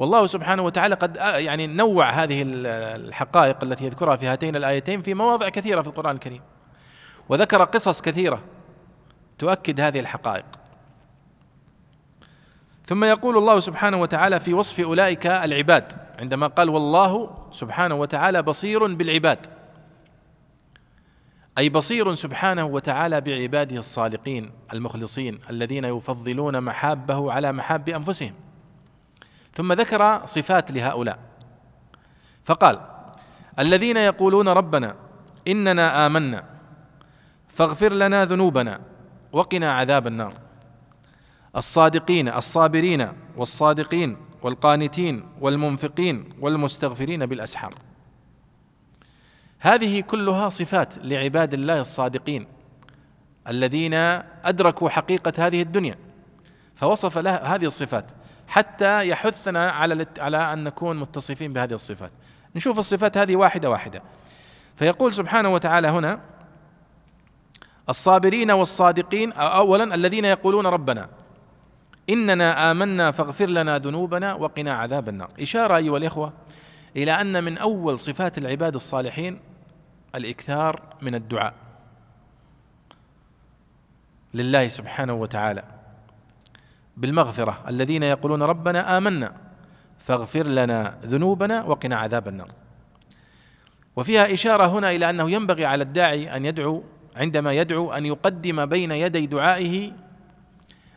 Speaker 1: والله سبحانه وتعالى قد يعني نوع هذه الحقائق التي يذكرها في هاتين الآيتين في مواضع كثيرة في القرآن الكريم. وذكر قصص كثيرة تؤكد هذه الحقائق. ثم يقول الله سبحانه وتعالى في وصف أولئك العباد عندما قال والله سبحانه وتعالى بصير بالعباد. أي بصير سبحانه وتعالى بعباده الصادقين المخلصين الذين يفضلون محابه على محاب أنفسهم. ثم ذكر صفات لهؤلاء. فقال الذين يقولون ربنا إننا آمنا فاغفر لنا ذنوبنا وقنا عذاب النار. الصادقين الصابرين والصادقين والقانتين والمنفقين والمستغفرين بالأسحار. هذه كلها صفات لعباد الله الصادقين الذين أدركوا حقيقة هذه الدنيا فوصف لها هذه الصفات. حتى يحثنا على على أن نكون متصفين بهذه الصفات. نشوف الصفات هذه واحدة واحدة. فيقول سبحانه وتعالى هنا الصابرين والصادقين اولا الذين يقولون ربنا إننا آمنا فاغفر لنا ذنوبنا وقنا عذاب النار. إشارة أيها الإخوة إلى أن من أول صفات العباد الصالحين الإكثار من الدعاء لله سبحانه وتعالى. بالمغفرة. الذين يقولون ربنا آمنا فاغفر لنا ذنوبنا وقنا عذاب النار. وفيها إشارة هنا إلى أنه ينبغي على الداعي أن يدعو عندما يدعو أن يقدم بين يدي دعائه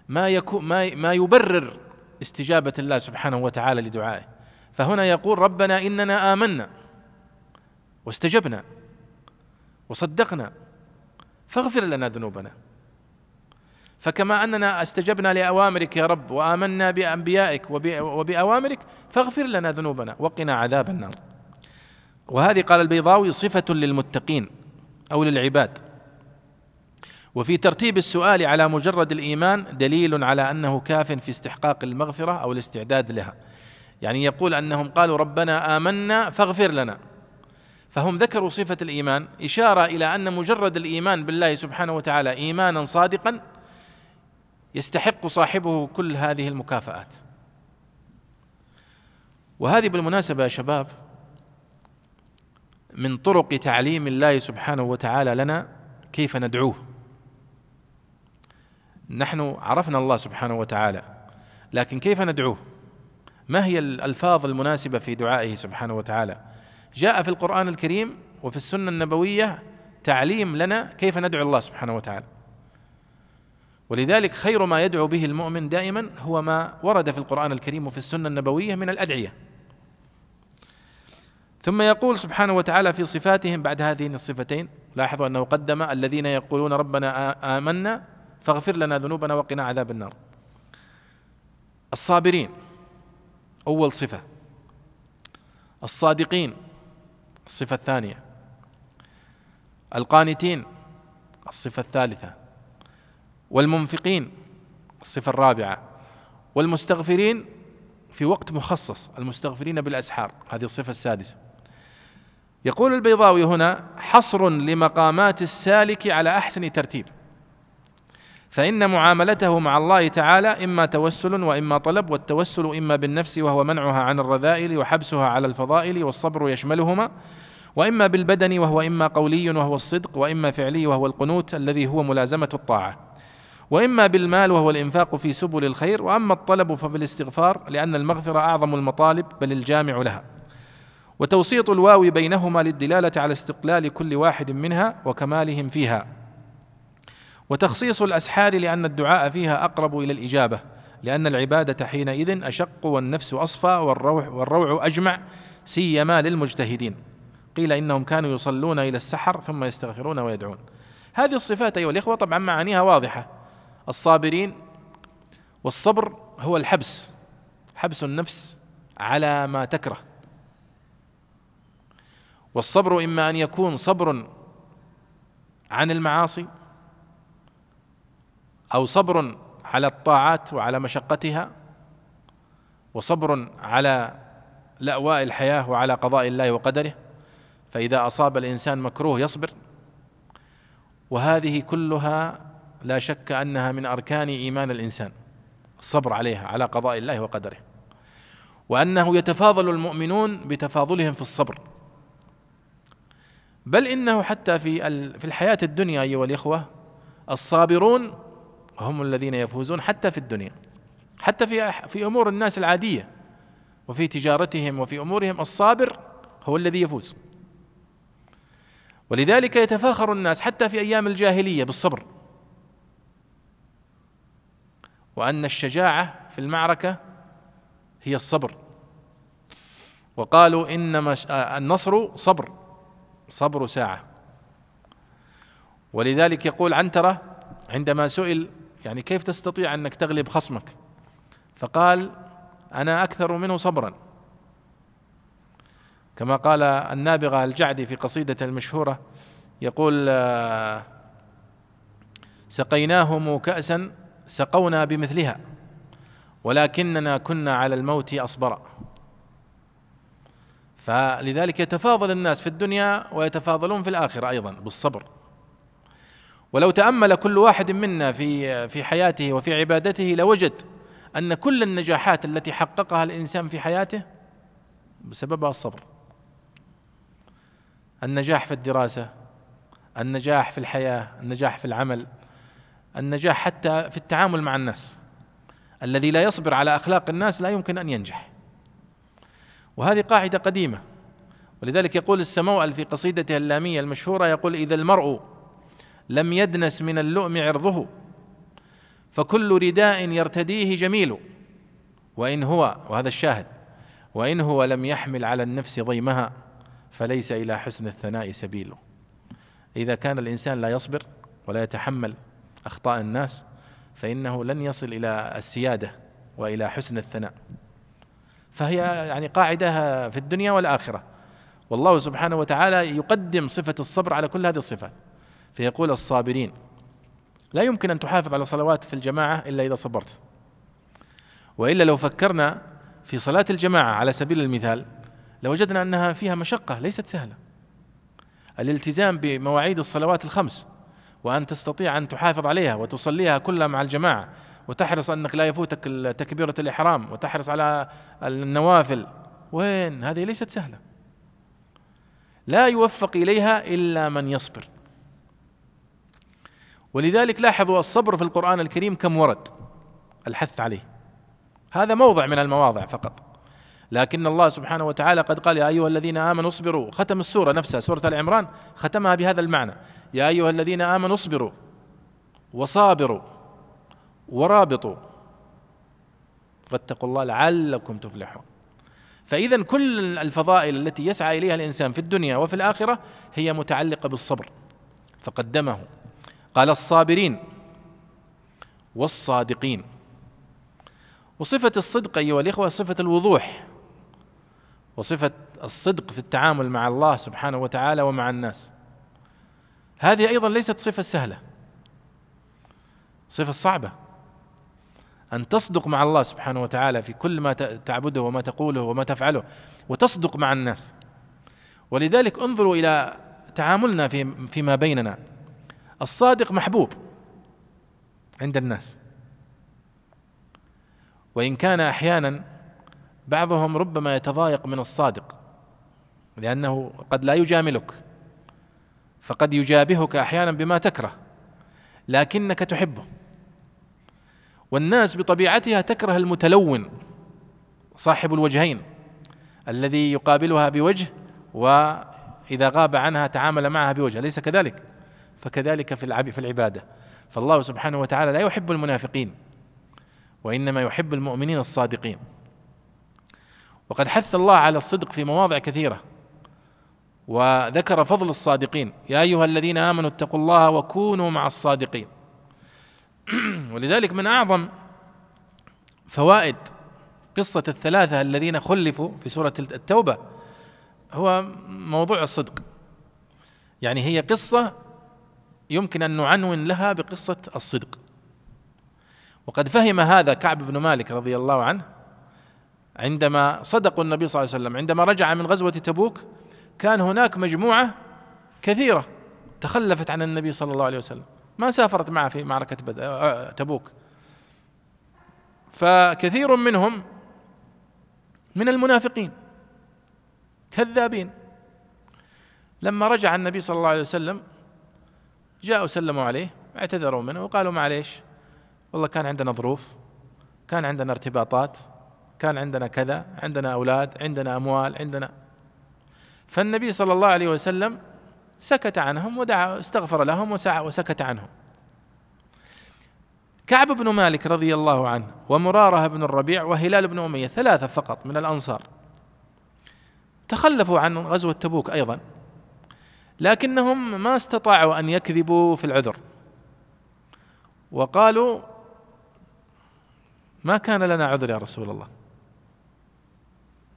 Speaker 1: ما يكون ما ما يبرر استجابة الله سبحانه وتعالى لدعائه. فهنا يقول ربنا إننا آمنا واستجبنا وصدقنا فاغفر لنا ذنوبنا. فكما أننا استجبنا لأوامرك يا رب وآمنا بأنبيائك وبأوامرك فاغفر لنا ذنوبنا وقنا عذاب النار. وهذه قال البيضاوي صفة للمتقين أو للعباد. وفي ترتيب السؤال على مجرد الإيمان دليل على أنه كاف في استحقاق المغفرة أو الاستعداد لها. يعني يقول أنهم قالوا ربنا آمنا فاغفر لنا. فهم ذكروا صفة الإيمان إشارة إلى أن مجرد الإيمان بالله سبحانه وتعالى ايمانا صادقا يستحق صاحبه كل هذه المكافآت. وهذه بالمناسبة يا شباب من طرق تعليم الله سبحانه وتعالى لنا كيف ندعوه. نحن عرفنا الله سبحانه وتعالى لكن كيف ندعوه؟ ما هي الألفاظ المناسبة في دعائه سبحانه وتعالى؟ جاء في القرآن الكريم وفي السنة النبوية تعليم لنا كيف ندعو الله سبحانه وتعالى. ولذلك خير ما يدعو به المؤمن دائما هو ما ورد في القرآن الكريم وفي السنة النبوية من الأدعية. ثم يقول سبحانه وتعالى في صفاتهم بعد هذين الصفتين لاحظوا أنه قدم الذين يقولون ربنا آمنا فاغفر لنا ذنوبنا وقنا عذاب النار. الصابرين أول صفة. الصادقين الصفة الثانية. القانتين الصفة الثالثة. والمنفقين الصفة الرابعة والمستغفرين في وقت مخصص المستغفرين بالأسحار هذه الصفة السادسة. يقول البيضاوي هنا حصر لمقامات السالك على أحسن ترتيب. فإن معاملته مع الله تعالى إما توسل وإما طلب والتوسل إما بالنفس وهو منعها عن الرذائل وحبسها على الفضائل والصبر يشملهما وإما بالبدن وهو إما قولي وهو الصدق وإما فعلي وهو القنوت الذي هو ملازمة الطاعة. وإما بالمال وهو الإنفاق في سبل الخير وأما الطلب فبالاستغفار لأن المغفرة أعظم المطالب بل الجامع لها. وتوسيط الواو بينهما للدلالة على استقلال كل واحد منها وكمالهم فيها. وتخصيص الأسحار لأن الدعاء فيها أقرب إلى الإجابة لأن العبادة حينئذ أشق والنفس أصفى والروع والروع أجمع سيما للمجتهدين. قيل إنهم كانوا يصلون إلى السحر ثم يستغفرون ويدعون. هذه الصفات أيها الإخوة طبعا معانيها واضحة. الصابرين والصبر هو الحبس حبس النفس على ما تكره. والصبر إما أن يكون صبر عن المعاصي أو صبر على الطاعات وعلى مشقتها وصبر على لأواء الحياة وعلى قضاء الله وقدره. فإذا أصاب الإنسان مكروه يصبر. وهذه كلها لا شك أنها من أركان إيمان الإنسان الصبر عليها على قضاء الله وقدره. وأنه يتفاضل المؤمنون بتفاضلهم في الصبر. بل إنه حتى في في الحياة الدنيا أيها الإخوة الصابرون هم الذين يفوزون حتى في الدنيا. حتى في في أمور الناس العادية وفي تجارتهم وفي أمورهم الصابر هو الذي يفوز. ولذلك يتفاخر الناس حتى في أيام الجاهلية بالصبر. وأن الشجاعة في المعركة هي الصبر. وقالوا إنما النصر صبر صبر ساعة. ولذلك يقول عنترة عندما سئل يعني كيف تستطيع أنك تغلب خصمك؟ فقال أنا أكثر منه صبرا. كما قال النابغة الجعدي في قصيدته المشهورة يقول آه، سقيناهم كأسا سقونا بمثلها ولكننا كنا على الموت أصبرا فلذلك يتفاضل الناس في الدنيا ويتفاضلون في الآخرة أيضا بالصبر. ولو تأمل كل واحد منا في في حياته وفي عبادته لوجد أن كل النجاحات التي حققها الإنسان في حياته بسببها الصبر. النجاح في الدراسة النجاح في الحياة النجاح في العمل النجاح حتى في التعامل مع الناس. الذي لا يصبر على أخلاق الناس لا يمكن أن ينجح. وهذه قاعدة قديمة. ولذلك يقول السموأل في قصيدته اللامية المشهورة يقول إذا المرء لم يدنس من اللؤم عرضه فكل رداء يرتديه جميل. وإن هو وهذا الشاهد وإن هو لم يحمل على النفس ضيمها فليس إلى حسن الثناء سبيل. إذا كان الإنسان لا يصبر ولا يتحمل أخطاء الناس فإنه لن يصل إلى السيادة وإلى حسن الثناء. فهي يعني قاعدة في الدنيا والآخرة. والله سبحانه وتعالى يقدم صفة الصبر على كل هذه الصفات. فيقول الصابرين لا يمكن أن تحافظ على صلوات في الجماعة إلا إذا صبرت. وإلا لو فكرنا في صلاة الجماعة على سبيل المثال لوجدنا أنها فيها مشقة ليست سهلة. الالتزام بمواعيد الصلوات الخمس وأن تستطيع أن تحافظ عليها وتصليها كلها مع الجماعة وتحرص أنك لا يفوتك تكبيرة الإحرام وتحرص على النوافل. وين؟ هذه ليست سهلة. لا يوفق إليها إلا من يصبر. ولذلك لاحظوا الصبر في القرآن الكريم كم ورد الحث عليه. هذا موضع من المواضع فقط. لكن الله سبحانه وتعالى قد قال يا أيها الذين آمنوا اصبروا. ختم السورة نفسها سورة العمران ختمها بهذا المعنى. يا أيها الذين آمنوا اصبروا وصابروا ورابطوا فاتقوا الله لعلكم تفلحون. فاذا كل الفضائل التي يسعى إليها الإنسان في الدنيا وفي الآخرة هي متعلقة بالصبر. فقدمه. قال الصابرين والصادقين. وصفة الصدق أيها الإخوة صفة الوضوح. وصفة الصدق في التعامل مع الله سبحانه وتعالى ومع الناس. هذه أيضا ليست صفة سهلة. صفة صعبة. أن تصدق مع الله سبحانه وتعالى في كل ما تعبده وما تقوله وما تفعله وتصدق مع الناس. ولذلك انظروا إلى تعاملنا في فيما بيننا. الصادق محبوب عند الناس. وإن كان أحيانا بعضهم ربما يتضايق من الصادق لأنه قد لا يجاملك فقد يجابهك أحيانا بما تكره لكنك تحبه. والناس بطبيعتها تكره المتلون صاحب الوجهين الذي يقابلها بوجه وإذا غاب عنها تعامل معها بوجه أليس كذلك؟ فكذلك في في العبادة. فالله سبحانه وتعالى لا يحب المنافقين وإنما يحب المؤمنين الصادقين. وقد حث الله على الصدق في مواضع كثيرة. وذكر فضل الصادقين. يا أيها الذين آمنوا اتقوا الله وكونوا مع الصادقين. (clears throat) ولذلك من أعظم فوائد قصة الثلاثة الذين خلفوا في سورة التوبة هو موضوع الصدق. يعني هي قصة يمكن أن نعنون لها بقصة الصدق. وقد فهم هذا كعب بن مالك رضي الله عنه عندما صدقوا النبي صلى الله عليه وسلم عندما رجع من غزوة تبوك كان هناك مجموعة كثيرة تخلفت عن النبي صلى الله عليه وسلم. ما سافرت معه في معركة آه، آه، تبوك. فكثير منهم من المنافقين كذابين. لما رجع النبي صلى الله عليه وسلم جاءوا سلموا عليه اعتذروا منه وقالوا معليش والله كان عندنا ظروف كان عندنا ارتباطات كان عندنا كذا عندنا أولاد عندنا أموال عندنا. فالنبي صلى الله عليه وسلم سكت عنهم ودعا استغفر لهم وسكت عنهم. كعب بن مالك رضي الله عنه ومرارة بن الربيع وهلال بن أمية ثلاثة فقط من الأنصار تخلفوا عن غزوة تبوك أيضا لكنهم ما استطاعوا أن يكذبوا في العذر. وقالوا ما كان لنا عذر يا رسول الله.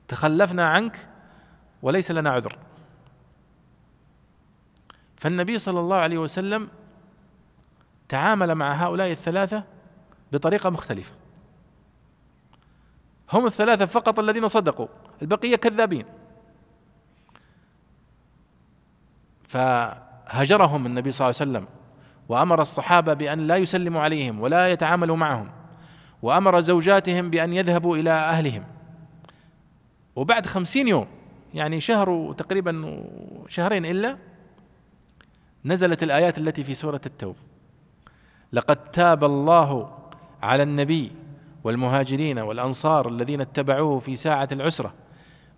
Speaker 1: تخلفنا عنك وليس لنا عذر. فالنبي صلى الله عليه وسلم تعامل مع هؤلاء الثلاثة بطريقة مختلفة. هم الثلاثة فقط الذين صدقوا البقية كذابين. فهجرهم النبي صلى الله عليه وسلم وأمر الصحابة بأن لا يسلموا عليهم ولا يتعاملوا معهم وأمر زوجاتهم بأن يذهبوا إلى أهلهم. وبعد خمسين يوم يعني شهر تقريبا شهرين إلا نزلت الآيات التي في سورة التوبة. لقد تاب الله على النبي والمهاجرين والأنصار الذين اتبعوه في ساعة العسرة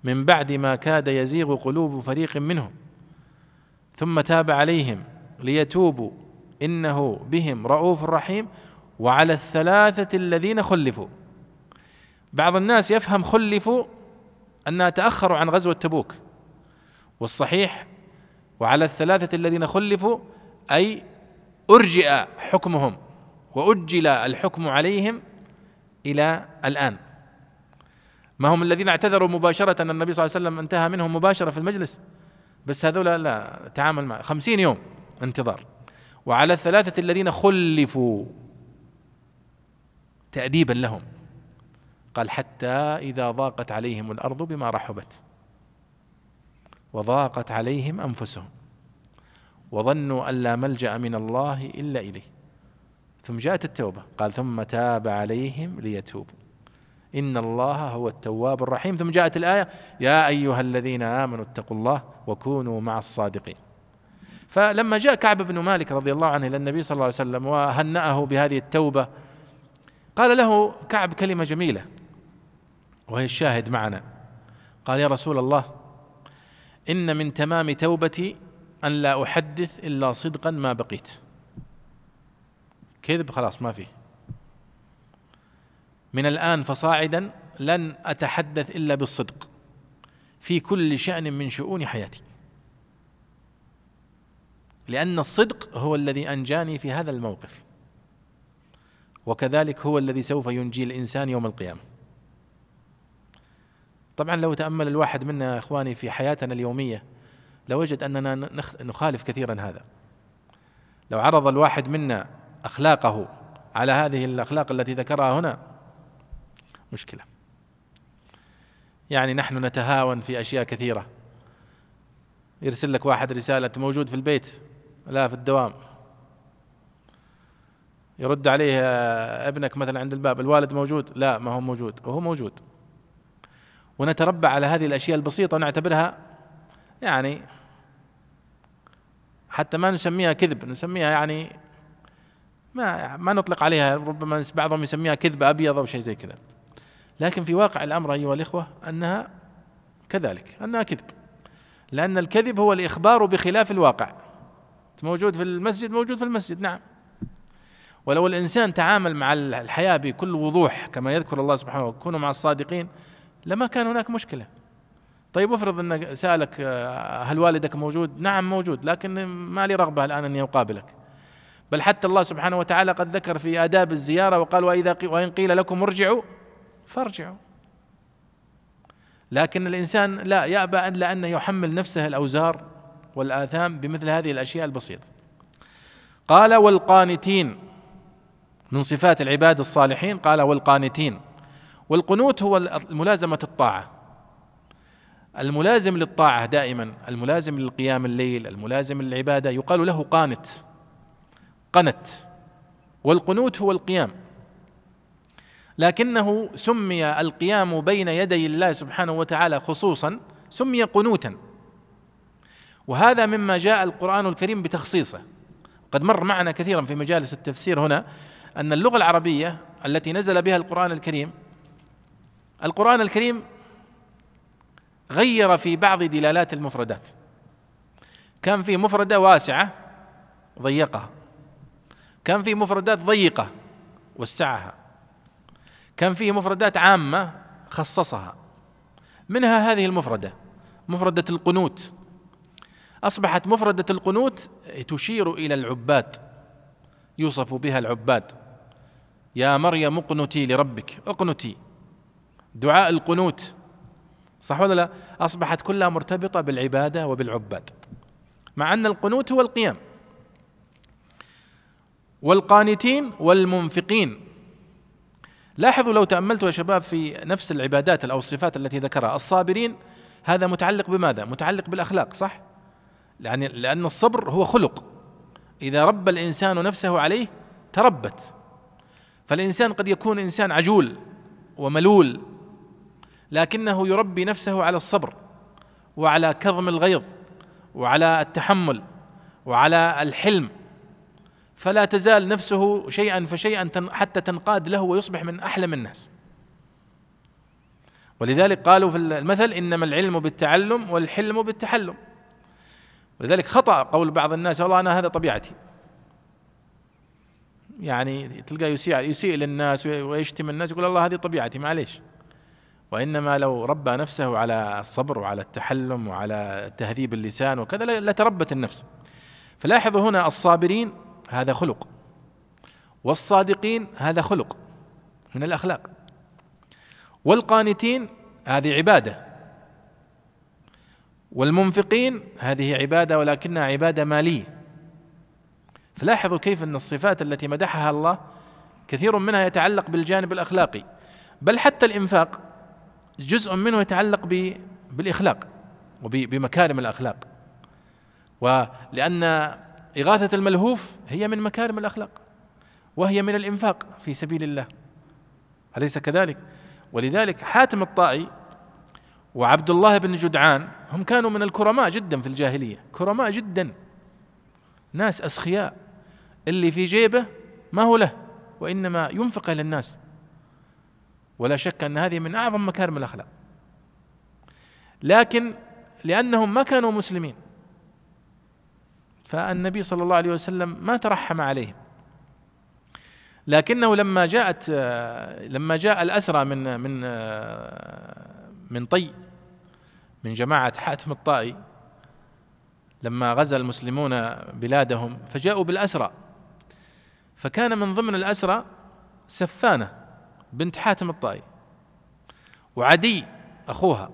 Speaker 1: من بعد ما كاد يزيغ قلوب فريق منهم. ثم تاب عليهم ليتوبوا إنه بهم رؤوف رحيم وعلى الثلاثة الذين خلفوا. بعض الناس يفهم خلفوا أنها تأخروا عن غزوة تبوك. والصحيح وعلى الثلاثة الذين خلفوا أي أرجئ حكمهم وأجل الحكم عليهم إلى الآن. ما هم الذين اعتذروا مباشرة أن النبي صلى الله عليه وسلم انتهى منهم مباشرة في المجلس؟ بس هذول لا تعامل مع خمسين يوم انتظار. وعلى الثلاثة الذين خلفوا تأديبا لهم. قال حتى إذا ضاقت عليهم الأرض بما رحبت وضاقت عليهم أنفسهم وظنوا أن لا ملجأ من الله إلا إليه. ثم جاءت التوبة. قال ثم تاب عليهم ليتوبوا. إن الله هو التواب الرحيم. ثم جاءت الآية يا أيها الذين آمنوا اتقوا الله وكونوا مع الصادقين. فلما جاء كعب بن مالك رضي الله عنه إلى النبي صلى الله عليه وسلم وهنأه بهذه التوبة قال له كعب كلمة جميلة. وهي الشاهد معنا. قال يا رسول الله إن من تمام توبتي أن لا أحدث إلا صدقا ما بقيت. كذب خلاص ما فيه. من الآن فصاعدا لن أتحدث إلا بالصدق في كل شأن من شؤون حياتي. لأن الصدق هو الذي أنجاني في هذا الموقف وكذلك هو الذي سوف ينجي الإنسان يوم القيامة. طبعا لو تأمل الواحد منا يا إخواني في حياتنا اليومية لوجد أننا نخالف كثيرا هذا. لو عرض الواحد منا أخلاقه على هذه الأخلاق التي ذكرها هنا مشكلة. يعني نحن نتهاون في أشياء كثيرة. يرسل لك واحد رسالة موجود في البيت؟ لا في الدوام. يرد عليه أبنك مثلا عند الباب الوالد موجود؟ لا ما هو موجود. وهو موجود. ونتربع على هذه الأشياء البسيطة ونعتبرها يعني حتى ما نسميها كذب نسميها يعني ما ما نطلق عليها ربما بعضهم يسميها كذب أبيض أو شيء زي كذا. لكن في واقع الأمر أيها الإخوة أنها كذلك أنها كذب. لأن الكذب هو الإخبار بخلاف الواقع. موجود في المسجد موجود في المسجد نعم. ولو الإنسان تعامل مع الحياة بكل وضوح كما يذكر الله سبحانه وتعالى كونوا مع الصادقين لما كان هناك مشكلة. طيب افرض انك سألك آه، هل والدك موجود؟ نعم موجود لكن ما لي رغبة الآن أني أقابلك. بل حتى الله سبحانه وتعالى قد ذكر في آداب الزيارة وقال وإذا وإن قيل لكم ارجعوا فارجعوا. لكن الإنسان لا يأبى إلا أن يحمل نفسه الأوزار والآثام بمثل هذه الأشياء البسيطة. قال والقانتين. من صفات العباد الصالحين قال والقانتين. والقنوت هو ملازمة الطاعة. الملازم للطاعة دائما الملازم للقيام الليل الملازم للعبادة يقال له قانت قنت. والقنوت هو القيام. لكنه سمي القيام بين يدي الله سبحانه وتعالى خصوصا سمي قنوتا. وهذا مما جاء القرآن الكريم بتخصيصه. قد مر معنا كثيرا في مجالس التفسير هنا أن اللغة العربية التي نزل بها القرآن الكريم القرآن الكريم غير في بعض دلالات المفردات. كان في مفردة واسعة ضيقها. كان في مفردات ضيقة وسعها. كان فيه مفردات عامة خصصها. منها هذه المفردة مفردة القنوت. أصبحت مفردة القنوت تشير إلى العباد يوصف بها العباد. يا مريم اقنتي لربك اقنتي. دعاء القنوت صح ولا لا؟ أصبحت كلها مرتبطة بالعبادة وبالعباد مع أن القنوت هو القيام. والقانتين والمنفقين. لاحظوا لو تأملتوا يا شباب في نفس العبادات أو الصفات التي ذكرها الصابرين هذا متعلق بماذا؟ متعلق بالأخلاق صح؟ يعني لأن الصبر هو خلق. إذا ربى الإنسان نفسه عليه تربت. فالإنسان قد يكون إنسان عجول وملول لكنه يربي نفسه على الصبر وعلى كظم الغيظ وعلى التحمل وعلى الحلم. فلا تزال نفسه شيئا فشيئا حتى تنقاد له ويصبح من احلم الناس. ولذلك قالوا في المثل إنما العلم بالتعلم والحلم بالتحلم. ولذلك خطأ قول بعض الناس والله أنا هذا طبيعتي. يعني تلقى يسيء يسيء للناس ويشتم الناس يقول الله هذه طبيعتي معليش. وإنما لو ربى نفسه على الصبر وعلى التحلم وعلى تهذيب اللسان وكذا لتربت النفس. فلاحظوا هنا الصابرين هذا خلق والصادقين هذا خلق من الأخلاق والقانتين هذه عبادة والمنفقين هذه عبادة ولكنها عبادة مالية. فلاحظوا كيف أن الصفات التي مدحها الله كثير منها يتعلق بالجانب الأخلاقي بل حتى الإنفاق جزء منه يتعلق بالإخلاق وبمكارم الأخلاق. ولان إغاثة الملهوف هي من مكارم الأخلاق وهي من الإنفاق في سبيل الله. أليس كذلك؟ ولذلك حاتم الطائي وعبد الله بن جدعان هم كانوا من الكرماء جدا في الجاهلية كرماء جدا. ناس أسخياء. اللي في جيبه ما هو له وإنما ينفق للناس ولا شك أن هذه من أعظم مكارم الأخلاق. لكن لأنهم ما كانوا مسلمين فالنبي صلى الله عليه وسلم ما ترحم عليهم. لكنه لما جاءت لما جاء الأسرى من من من طي من جماعة حاتم الطائي لما غزا المسلمون بلادهم فجاءوا بالأسرى. فكان من ضمن الأسرى سفانة. بنت حاتم الطائي. وعدي أخوها.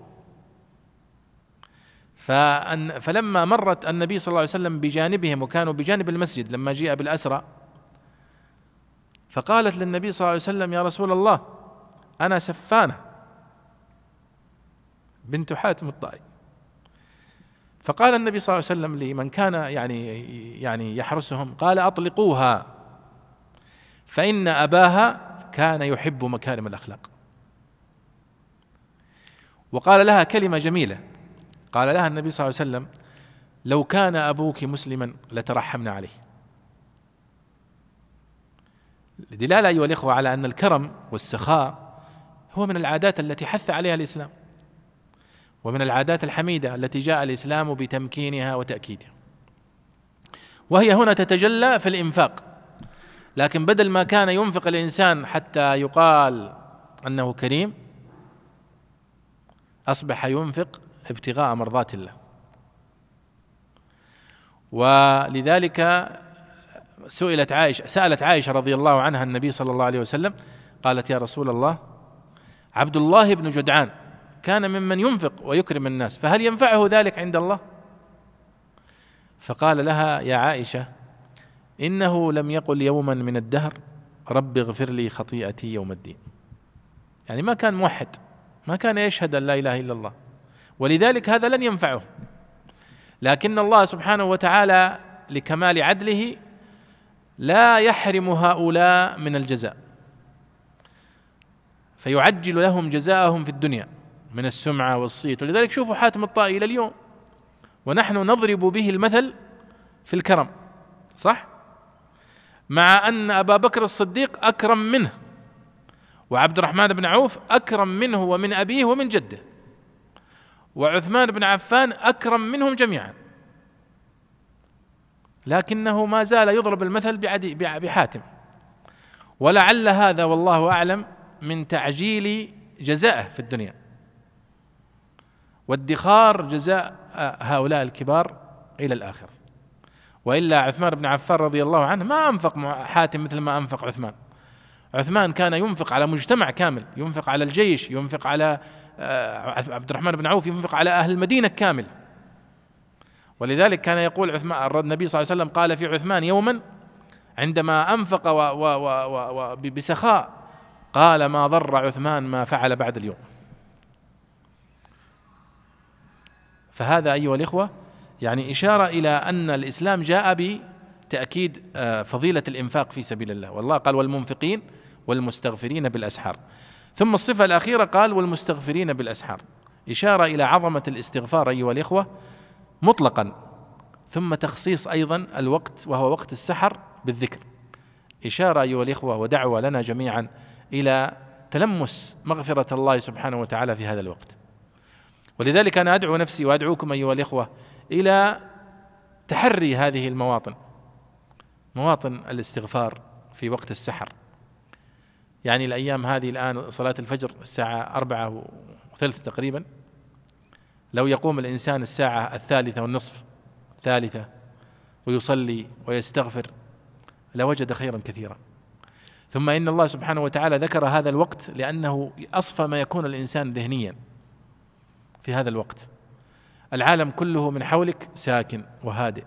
Speaker 1: فأن فلما مرت النبي صلى الله عليه وسلم بجانبهم وكانوا بجانب المسجد لما جيء بالأسرى فقالت للنبي صلى الله عليه وسلم يا رسول الله أنا سفانة بنت حاتم الطائي. فقال النبي صلى الله عليه وسلم لمن كان يعني يعني يحرسهم قال أطلقوها فإن أباها كان يحب مكارم الأخلاق. وقال لها كلمة جميلة. قال لها النبي صلى الله عليه وسلم لو كان أبوك مسلما لترحمنا عليه. دلاله أيها الإخوة على أن الكرم والسخاء هو من العادات التي حث عليها الإسلام ومن العادات الحميدة التي جاء الإسلام بتمكينها وتأكيدها. وهي هنا تتجلى في الإنفاق. لكن بدل ما كان ينفق الإنسان حتى يقال أنه كريم أصبح ينفق ابتغاء مرضات الله. ولذلك سئلت عائشة سألت عائشة رضي الله عنها النبي صلى الله عليه وسلم قالت يا رسول الله عبد الله بن جدعان كان ممن ينفق ويكرم الناس فهل ينفعه ذلك عند الله؟ فقال لها يا عائشة إنه لم يقل يوما من الدهر رب اغفر لي خطيئتي يوم الدين. يعني ما كان موحد ما كان يشهد أن لا إله إلا الله. ولذلك هذا لن ينفعه. لكن الله سبحانه وتعالى لكمال عدله لا يحرم هؤلاء من الجزاء. فيعجل لهم جزاءهم في الدنيا من السمعة والصيت. ولذلك شوفوا حاتم الطائي إلى اليوم. ونحن نضرب به المثل في الكرم صح؟ مع أن أبا بكر الصديق أكرم منه وعبد الرحمن بن عوف أكرم منه ومن أبيه ومن جده وعثمان بن عفان أكرم منهم جميعا. لكنه ما زال يضرب المثل بحاتم. ولعل هذا والله أعلم من تعجيل جزائه في الدنيا. وادخار جزاء هؤلاء الكبار إلى الآخرة. وإلا عثمان بن عفان رضي الله عنه ما أنفق حاتم مثل ما أنفق عثمان. عثمان كان ينفق على مجتمع كامل ينفق على الجيش ينفق على آه، عبد الرحمن بن عوف ينفق على أهل المدينة كامل. ولذلك كان يقول عثمان النبي صلى الله عليه وسلم قال في عثمان يوما عندما أنفق و و و و بسخاء قال ما ضر عثمان ما فعل بعد اليوم. فهذا أيها الإخوة يعني إشارة إلى أن الإسلام جاء بتأكيد آه، فضيلة الإنفاق في سبيل الله. والله قال والمنفقين والمستغفرين بالأسحار. ثم الصفة الأخيرة قال والمستغفرين بالأسحار. إشارة إلى عظمة الاستغفار أيها الإخوة مطلقا. ثم تخصيص أيضا الوقت وهو وقت السحر بالذكر. إشارة أيها الإخوة ودعوة لنا جميعا إلى تلمس مغفرة الله سبحانه وتعالى في هذا الوقت. ولذلك أنا أدعو نفسي وأدعوكم أيها الإخوة إلى تحري هذه المواطن. مواطن الاستغفار في وقت السحر. يعني الأيام هذه الآن صلاة الفجر الساعة أربعة وثلث تقريبا. لو يقوم الإنسان الساعة الثالثة والنصف الثالثه ويصلي ويستغفر لوجد خيرا كثيرا. ثم إن الله سبحانه وتعالى ذكر هذا الوقت لأنه أصفى ما يكون الإنسان ذهنيا في هذا الوقت. العالم كله من حولك ساكن وهادئ.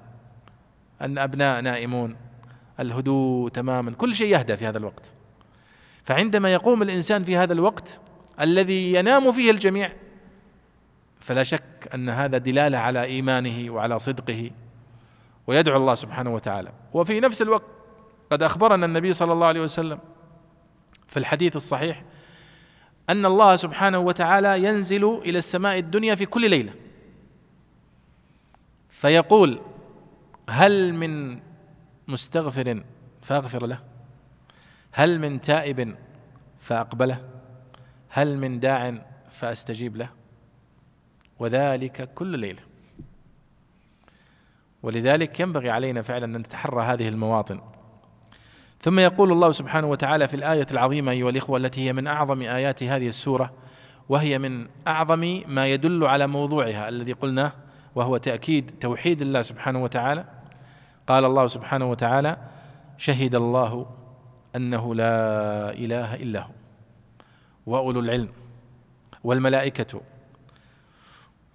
Speaker 1: أن أبناء نائمون الهدوء تماما كل شيء يهدى في هذا الوقت. فعندما يقوم الإنسان في هذا الوقت الذي ينام فيه الجميع فلا شك أن هذا دلالة على إيمانه وعلى صدقه ويدعو الله سبحانه وتعالى. وفي نفس الوقت قد أخبرنا النبي صلى الله عليه وسلم في الحديث الصحيح أن الله سبحانه وتعالى ينزل إلى السماء الدنيا في كل ليلة. فيقول هل من مستغفر فاغفر له؟ هل من تائب فأقبله؟ هل من داع فأستجيب له؟ وذلك كل ليلة. ولذلك ينبغي علينا فعلا أن نتحرى هذه المواطن. ثم يقول الله سبحانه وتعالى في الآية العظيمة أيها الإخوة التي هي من أعظم آيات هذه السورة وهي من أعظم ما يدل على موضوعها الذي قلناه وهو تأكيد توحيد الله سبحانه وتعالى. قال الله سبحانه وتعالى شهد الله أنه لا إله إلا هو وأولو العلم والملائكة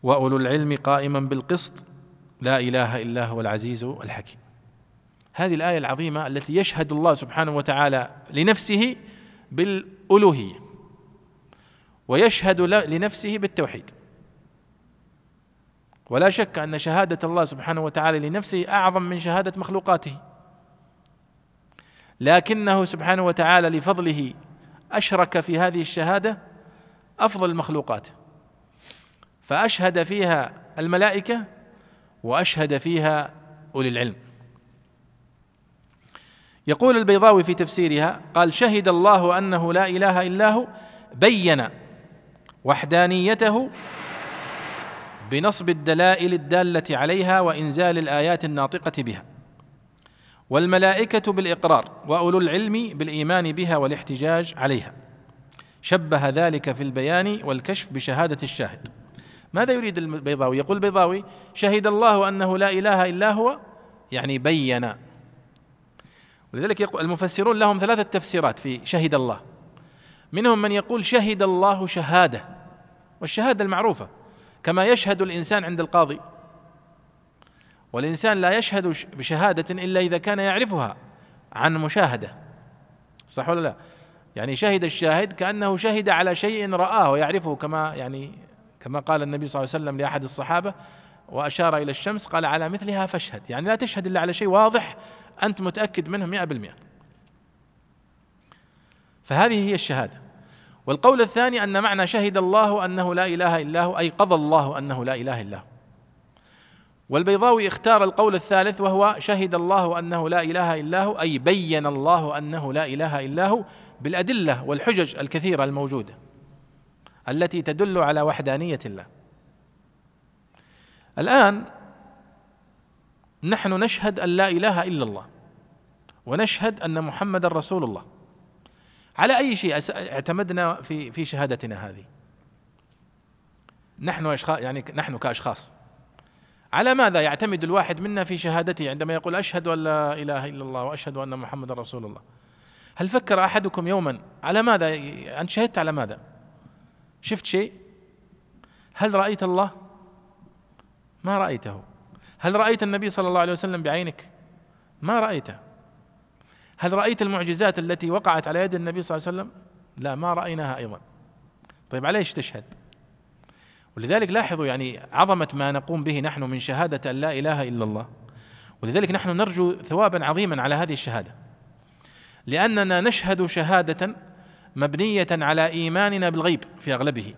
Speaker 1: وأولو العلم قائما بالقسط لا إله إلا هو العزيز الحكيم. هذه الآية العظيمة التي يشهد الله سبحانه وتعالى لنفسه بالألوهية ويشهد لنفسه بالتوحيد. ولا شك أن شهادة الله سبحانه وتعالى لنفسه أعظم من شهادة مخلوقاته. لكنه سبحانه وتعالى لفضله أشرك في هذه الشهادة أفضل المخلوقات فأشهد فيها الملائكة وأشهد فيها أولي العلم. يقول البيضاوي في تفسيرها قال شهد الله أنه لا إله إلا هو بين وحدانيته بنصب الدلائل الدالة عليها وإنزال الآيات الناطقة بها. والملائكة بالإقرار وأولو العلم بالإيمان بها والاحتجاج عليها. شبه ذلك في البيان والكشف بشهادة الشاهد. ماذا يريد البيضاوي؟ يقول البيضاوي شهد الله أنه لا إله إلا هو يعني بين. ولذلك المفسرون لهم ثلاثة تفسيرات في شهد الله. منهم من يقول شهد الله شهادة. والشهادة المعروفة. كما يشهد الإنسان عند القاضي. والإنسان لا يشهد بشهادة إلا إذا كان يعرفها عن مشاهدة. صح ولا لا؟ يعني شهد الشاهد كأنه شهد على شيء رآه ويعرفه كما يعني كما قال النبي صلى الله عليه وسلم لأحد الصحابة وأشار إلى الشمس قال على مثلها فاشهد. يعني لا تشهد إلا على شيء واضح أنت متأكد منه مئة بالمئة. فهذه هي الشهادة. والقول الثاني أن معنى شهد الله أنه لا إله إلا هو أي قضى الله أنه لا إله إلا هو. والبيضاوي اختار القول الثالث وهو شهد الله أنه لا إله إلا هو أي بين الله أنه لا إله إلا هو بالأدلة والحجج الكثيرة الموجودة التي تدل على وحدانية الله. الآن نحن نشهد أن لا إله إلا الله ونشهد أن محمدا رسول الله. على أي شيء اعتمدنا في في شهادتنا هذه. نحن اشخاص يعني نحن كأشخاص. على ماذا يعتمد الواحد منا في شهادته عندما يقول أشهد أن لا إله إلا الله وأشهد أن محمدا رسول الله؟ هل فكر أحدكم يوما على ماذا؟ أنت شهدت على ماذا؟ شفت شيء؟ هل رأيت الله؟ ما رأيته. هل رأيت النبي صلى الله عليه وسلم بعينك؟ ما رأيته. هل رأيت المعجزات التي وقعت على يد النبي صلى الله عليه وسلم؟ لا ما رأيناها أيضا. طيب على إيش تشهد؟ ولذلك لاحظوا يعني عظمة ما نقوم به نحن من شهادة أن لا إله إلا الله. ولذلك نحن نرجو ثوابا عظيما على هذه الشهادة. لأننا نشهد شهادة مبنية على إيماننا بالغيب في أغلبه.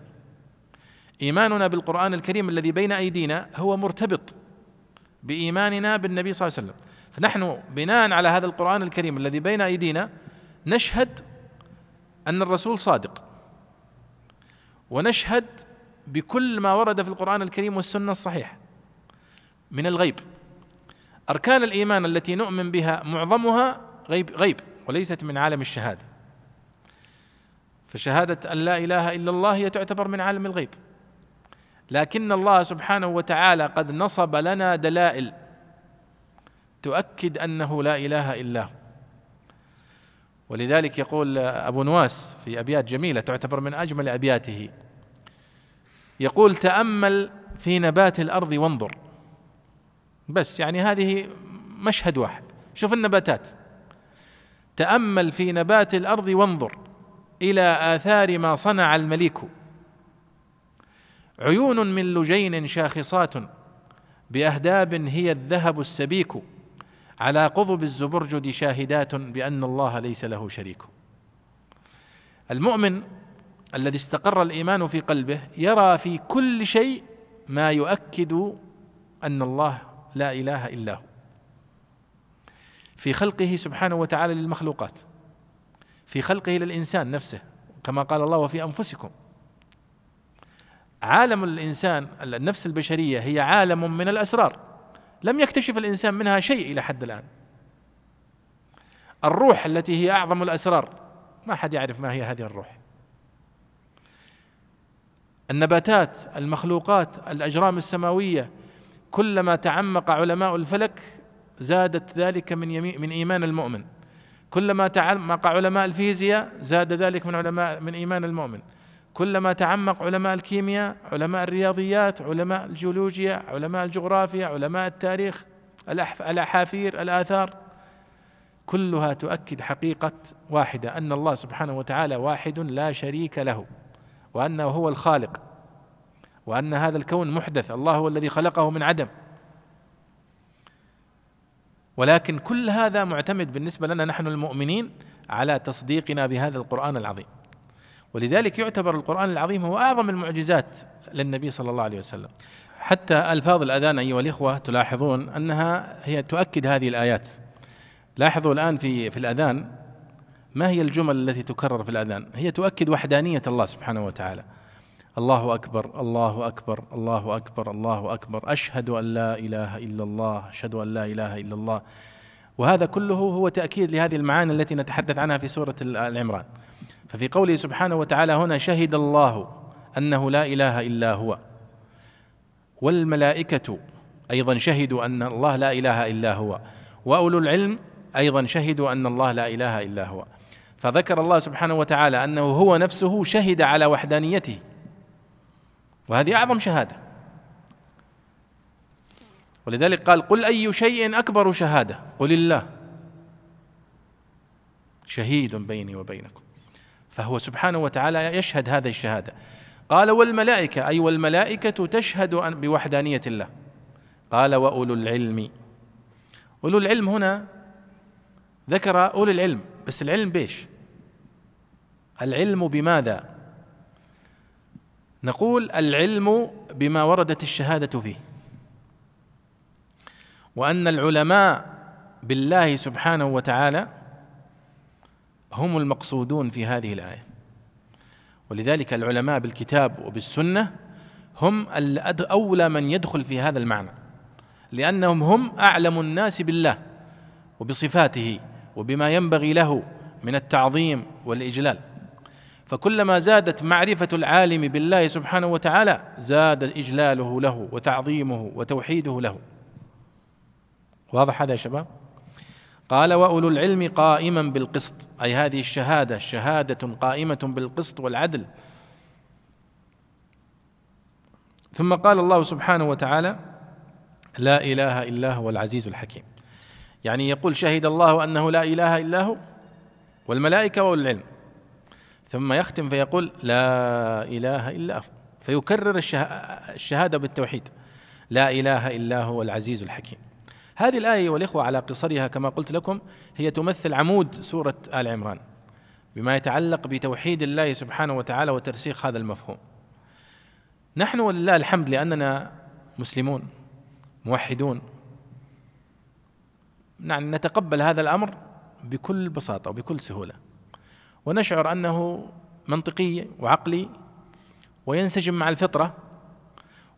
Speaker 1: إيماننا بالقرآن الكريم الذي بين أيدينا هو مرتبط بإيماننا بالنبي صلى الله عليه وسلم. فنحن بناء على هذا القرآن الكريم الذي بين أيدينا نشهد أن الرسول صادق. ونشهد بكل ما ورد في القرآن الكريم والسنة الصحيحة. من الغيب. أركان الإيمان التي نؤمن بها معظمها غيب غيب وليست من عالم الشهادة. فشهادة أن لا إله إلا الله هي تعتبر من عالم الغيب. لكن الله سبحانه وتعالى قد نصب لنا دلائل تؤكد أنه لا إله إلا هو. ولذلك يقول أبو نواس في أبيات جميلة تعتبر من أجمل أبياته. يقول تأمل في نبات الأرض وانظر. بس يعني هذه مشهد واحد. شوف النباتات. تأمل في نبات الأرض وانظر إلى آثار ما صنع المليك. عيون من لجين شاخصات بأهداب هي الذهب السبيك. على قضب الزبرجد شاهدات بأن الله ليس له شريك. المؤمن الذي استقر الإيمان في قلبه يرى في كل شيء ما يؤكد أن الله لا إله إلا هو. في خلقه سبحانه وتعالى للمخلوقات. في خلقه للإنسان نفسه كما قال الله وفي أنفسكم. عالم الإنسان النفس البشرية هي عالم من الأسرار. لم يكتشف الإنسان منها شيء إلى حد الآن. الروح التي هي أعظم الأسرار ما حد يعرف ما هي هذه الروح. النباتات المخلوقات الأجرام السماوية كلما تعمق علماء الفلك زادت ذلك من يمين من إيمان المؤمن. كلما تعمق علماء الفيزياء زاد ذلك من علماء من إيمان المؤمن. كلما تعمق علماء الكيمياء علماء الرياضيات علماء الجيولوجيا علماء الجغرافيا علماء التاريخ الأحافير الآثار كلها تؤكد حقيقة واحدة أن الله سبحانه وتعالى واحد لا شريك له وأنه هو الخالق وأن هذا الكون محدث الله هو الذي خلقه من عدم. ولكن كل هذا معتمد بالنسبة لنا نحن المؤمنين على تصديقنا بهذا القرآن العظيم. ولذلك يعتبر القرآن العظيم هو أعظم المعجزات للنبي صلى الله عليه وسلم. حتى ألفاظ الأذان أيها الإخوة تلاحظون أنها هي تؤكد هذه الآيات. لاحظوا الآن في في الأذان ما هي الجمل التي تكرر في الأذان؟ هي تؤكد وحدانية الله سبحانه وتعالى. الله أكبر الله أكبر الله أكبر الله أكبر. أشهد أن لا إله إلا الله أشهد أن لا إله إلا الله. وهذا كله هو تأكيد لهذه المعاني التي نتحدث عنها في سورة العمران ففي قوله سبحانه وتعالى هنا شهد الله أنه لا إله إلا هو. والملائكة أيضا شهدوا أن الله لا إله إلا هو. وأولو العلم أيضا شهدوا أن الله لا إله إلا هو. فذكر الله سبحانه وتعالى أنه هو نفسه شهد على وحدانيته. وهذه أعظم شهادة. ولذلك قال قل أي شيء أكبر شهادة؟ قل الله. شهيد بيني وبينكم. فهو سبحانه وتعالى يشهد هذه الشهادة. قال والملائكة أي والملائكة تشهد بوحدانية الله. قال وأولو العلم. أولو العلم هنا ذكر اولو العلم بس العلم بيش العلم بماذا؟ نقول العلم بما وردت الشهادة فيه. وأن العلماء بالله سبحانه وتعالى هم المقصودون في هذه الآية. ولذلك العلماء بالكتاب وبالسنة هم أولى من يدخل في هذا المعنى. لأنهم هم أعلم الناس بالله وبصفاته وبما ينبغي له من التعظيم والإجلال. فكلما زادت معرفة العالم بالله سبحانه وتعالى زاد إجلاله له وتعظيمه وتوحيده له. واضح هذا يا شباب؟ قال وأولو العلم قائما بالقسط أي هذه الشهادة شهادة قائمة بالقسط والعدل. ثم قال الله سبحانه وتعالى لا إله إلا هو العزيز الحكيم. يعني يقول شهد الله أنه لا إله إلا هو والملائكة وأولو العلم. ثم يختم فيقول لا إله إلا هو. فيكرر الشهادة بالتوحيد لا إله إلا هو العزيز الحكيم. هذه الآية والإخوة على قصرها كما قلت لكم هي تمثل عمود سورة آل عمران بما يتعلق بتوحيد الله سبحانه وتعالى وترسيخ هذا المفهوم. نحن ولله الحمد لأننا مسلمون موحدون. نعم نتقبل هذا الأمر بكل بساطة وبكل سهولة. ونشعر أنه منطقي وعقلي وينسجم مع الفطرة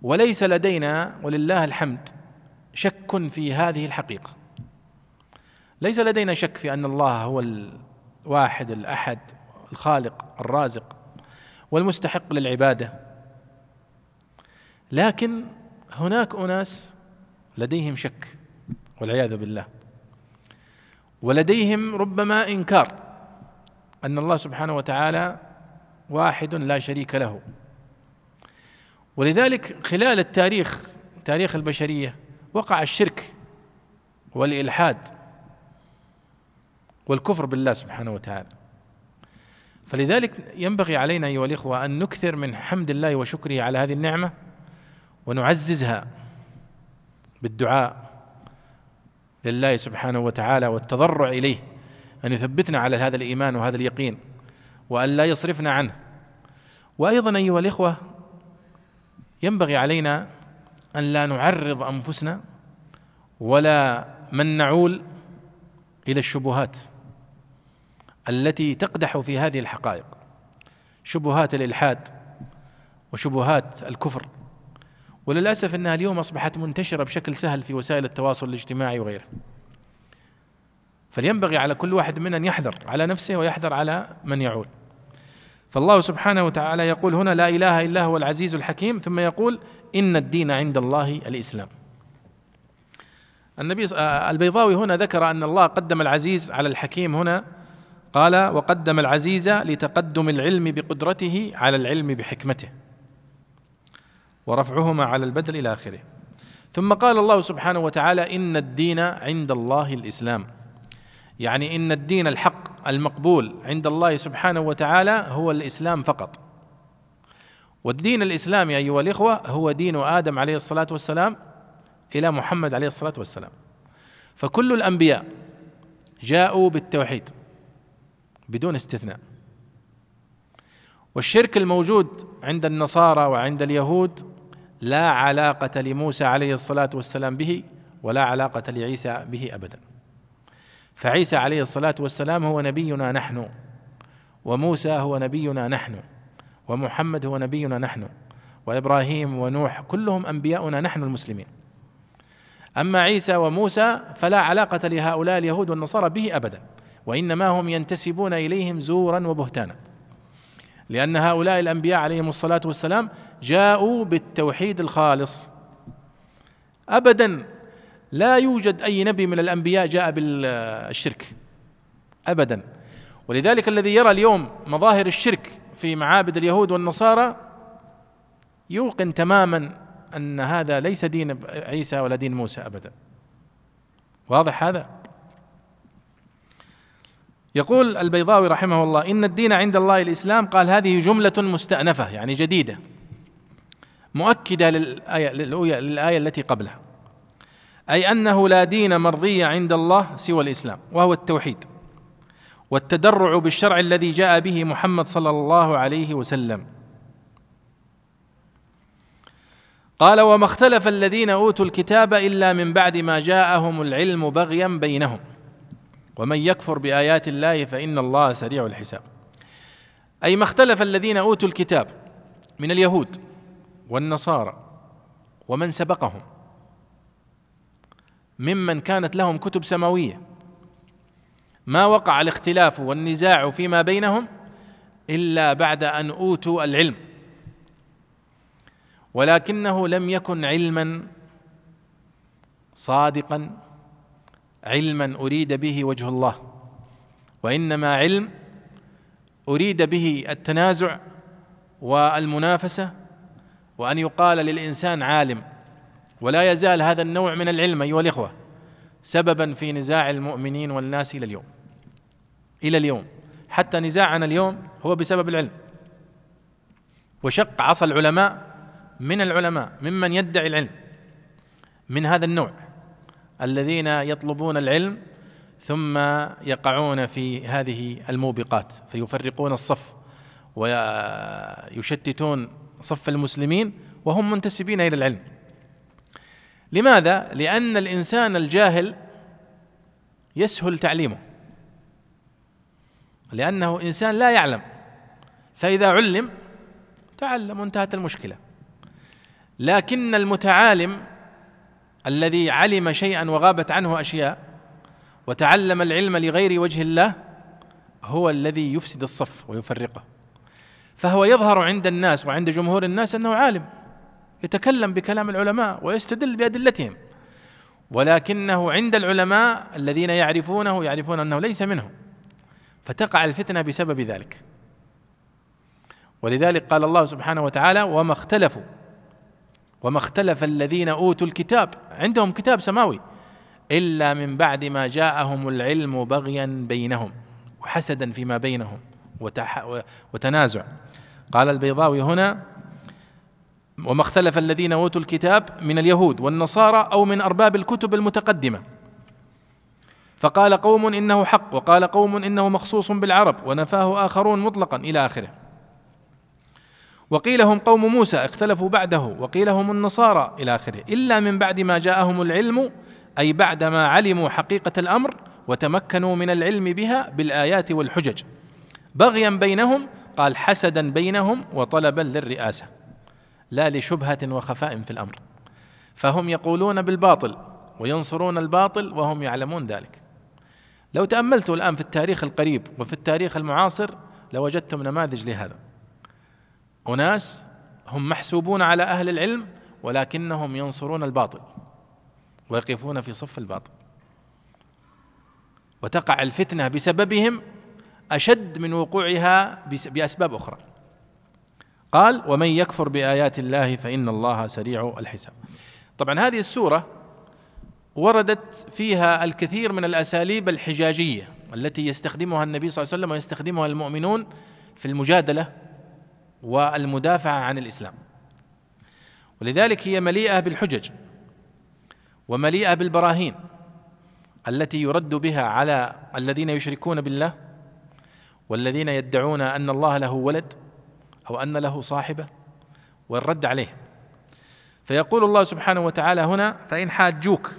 Speaker 1: وليس لدينا ولله الحمد شك في هذه الحقيقة. ليس لدينا شك في أن الله هو الواحد الأحد الخالق الرازق والمستحق للعبادة. لكن هناك أناس لديهم شك والعياذ بالله. ولديهم ربما إنكار أن الله سبحانه وتعالى واحد لا شريك له. ولذلك خلال التاريخ تاريخ البشرية وقع الشرك والإلحاد والكفر بالله سبحانه وتعالى. فلذلك ينبغي علينا أيها الإخوة أن نكثر من حمد الله وشكره على هذه النعمة ونعززها بالدعاء لله سبحانه وتعالى والتضرع إليه أن يثبتنا على هذا الإيمان وهذا اليقين وأن لا يصرفنا عنه. وأيضا أيها الإخوة ينبغي علينا أن لا نعرض أنفسنا ولا من نعول إلى الشبهات التي تقدح في هذه الحقائق. شبهات الإلحاد وشبهات الكفر. وللأسف أنها اليوم أصبحت منتشرة بشكل سهل في وسائل التواصل الاجتماعي وغيره فلينبغي على كل واحد منا أن يحذر على نفسه ويحذر على من يعول. فالله سبحانه وتعالى يقول هنا لا إله إلا هو العزيز الحكيم ثم يقول إن الدين عند الله الإسلام. النبي آه، البيضاوي هنا ذكر أن الله قدم العزيز على الحكيم هنا قال وقدم العزيز لتقدم العلم بقدرته على العلم بحكمته ورفعهما على البدل إلى آخره. ثم قال الله سبحانه وتعالى إن الدين عند الله الإسلام. يعني إن الدين الحق المقبول عند الله سبحانه وتعالى هو الإسلام فقط. والدين الإسلامي أيها الإخوة هو دين آدم عليه الصلاة والسلام إلى محمد عليه الصلاة والسلام. فكل الأنبياء جاءوا بالتوحيد بدون استثناء. والشرك الموجود عند النصارى وعند اليهود لا علاقة لموسى عليه الصلاة والسلام به ولا علاقة لعيسى به ابدا. فعيسى عليه الصلاة والسلام هو نبينا نحن وموسى هو نبينا نحن. ومحمد هو نبينا نحن وإبراهيم ونوح كلهم أنبياؤنا نحن المسلمين. أما عيسى وموسى فلا علاقة لهؤلاء اليهود والنصارى به ابدا وإنما هم ينتسبون إليهم زورا وبهتانا. لأن هؤلاء الأنبياء عليهم الصلاة والسلام جاءوا بالتوحيد الخالص. ابدا لا يوجد أي نبي من الأنبياء جاء بالشرك ابدا. ولذلك الذي يرى اليوم مظاهر الشرك في معابد اليهود والنصارى يوقن تماما أن هذا ليس دين عيسى ولا دين موسى ابدا. واضح هذا؟ يقول البيضاوي رحمه الله إن الدين عند الله الإسلام قال هذه جملة مستأنفة يعني جديدة مؤكدة للآية للآية التي قبلها أي أنه لا دين مرضي عند الله سوى الإسلام وهو التوحيد. والتدرع بالشرع الذي جاء به محمد صلى الله عليه وسلم. قال وما اختلف الذين أوتوا الكتاب إلا من بعد ما جاءهم العلم بغيا بينهم. ومن يكفر بآيات الله فإن الله سريع الحساب. أي ما اختلف الذين أوتوا الكتاب من اليهود والنصارى ومن سبقهم ممن كانت لهم كتب سماوية ما وقع الاختلاف والنزاع فيما بينهم إلا بعد أن أوتوا العلم. ولكنه لم يكن علما صادقا علما أريد به وجه الله. وإنما علم أريد به التنازع والمنافسة وأن يقال للإنسان عالم. ولا يزال هذا النوع من العلم أيها الإخوة سببا في نزاع المؤمنين والناس إلى اليوم. إلى اليوم. حتى نزاعنا اليوم هو بسبب العلم. وشق عصا العلماء من العلماء ممن يدعي العلم من هذا النوع. الذين يطلبون العلم ثم يقعون في هذه الموبقات فيفرقون الصف ويشتتون صف المسلمين وهم منتسبين إلى العلم. لماذا؟ لأن الإنسان الجاهل يسهل تعليمه. لأنه إنسان لا يعلم. فإذا علم تعلم وانتهت المشكلة. لكن المتعالم الذي علم شيئا وغابت عنه أشياء وتعلم العلم لغير وجه الله هو الذي يفسد الصف ويفرقه. فهو يظهر عند الناس وعند جمهور الناس أنه عالم يتكلم بكلام العلماء ويستدل بأدلتهم. ولكنه عند العلماء الذين يعرفونه يعرفون أنه ليس منهم. فتقع الفتنة بسبب ذلك. ولذلك قال الله سبحانه وتعالى وما اختلفوا وما اختلف الذين أوتوا الكتاب. عندهم كتاب سماوي. إلا من بعد ما جاءهم العلم بغيا بينهم وحسدا فيما بينهم وتنازع. قال البيضاوي هنا وما اختلف الذين أوتوا الكتاب من اليهود والنصارى أو من أرباب الكتب المتقدمة. فقال قوم إنه حق وقال قوم إنه مخصوص بالعرب ونفاه آخرون مطلقا إلى آخره. وقيل هم قوم موسى اختلفوا بعده وقيل هم النصارى إلى آخره. إلا من بعد ما جاءهم العلم أي بعدما علموا حقيقة الأمر وتمكنوا من العلم بها بالآيات والحجج. بغيا بينهم قال حسدا بينهم وطلبا للرئاسة. لا لشبهة وخفاء في الأمر. فهم يقولون بالباطل وينصرون الباطل وهم يعلمون ذلك. لو تأملتوا الآن في التاريخ القريب وفي التاريخ المعاصر لوجدتم نماذج لهذا. أناس هم محسوبون على أهل العلم ولكنهم ينصرون الباطل ويقفون في صف الباطل. وتقع الفتنة بسببهم أشد من وقوعها بأسباب أخرى. قال ومن يكفر بآيات الله فإن الله سريع الحساب. طبعا هذه السورة وردت فيها الكثير من الأساليب الحجاجية التي يستخدمها النبي صلى الله عليه وسلم ويستخدمها المؤمنون في المجادلة والمدافعة عن الإسلام. ولذلك هي مليئة بالحجج ومليئة بالبراهين التي يرد بها على الذين يشركون بالله والذين يدعون أن الله له ولد أو أن له صاحبة والرد عليه فيقول الله سبحانه وتعالى هنا فإن حاجوك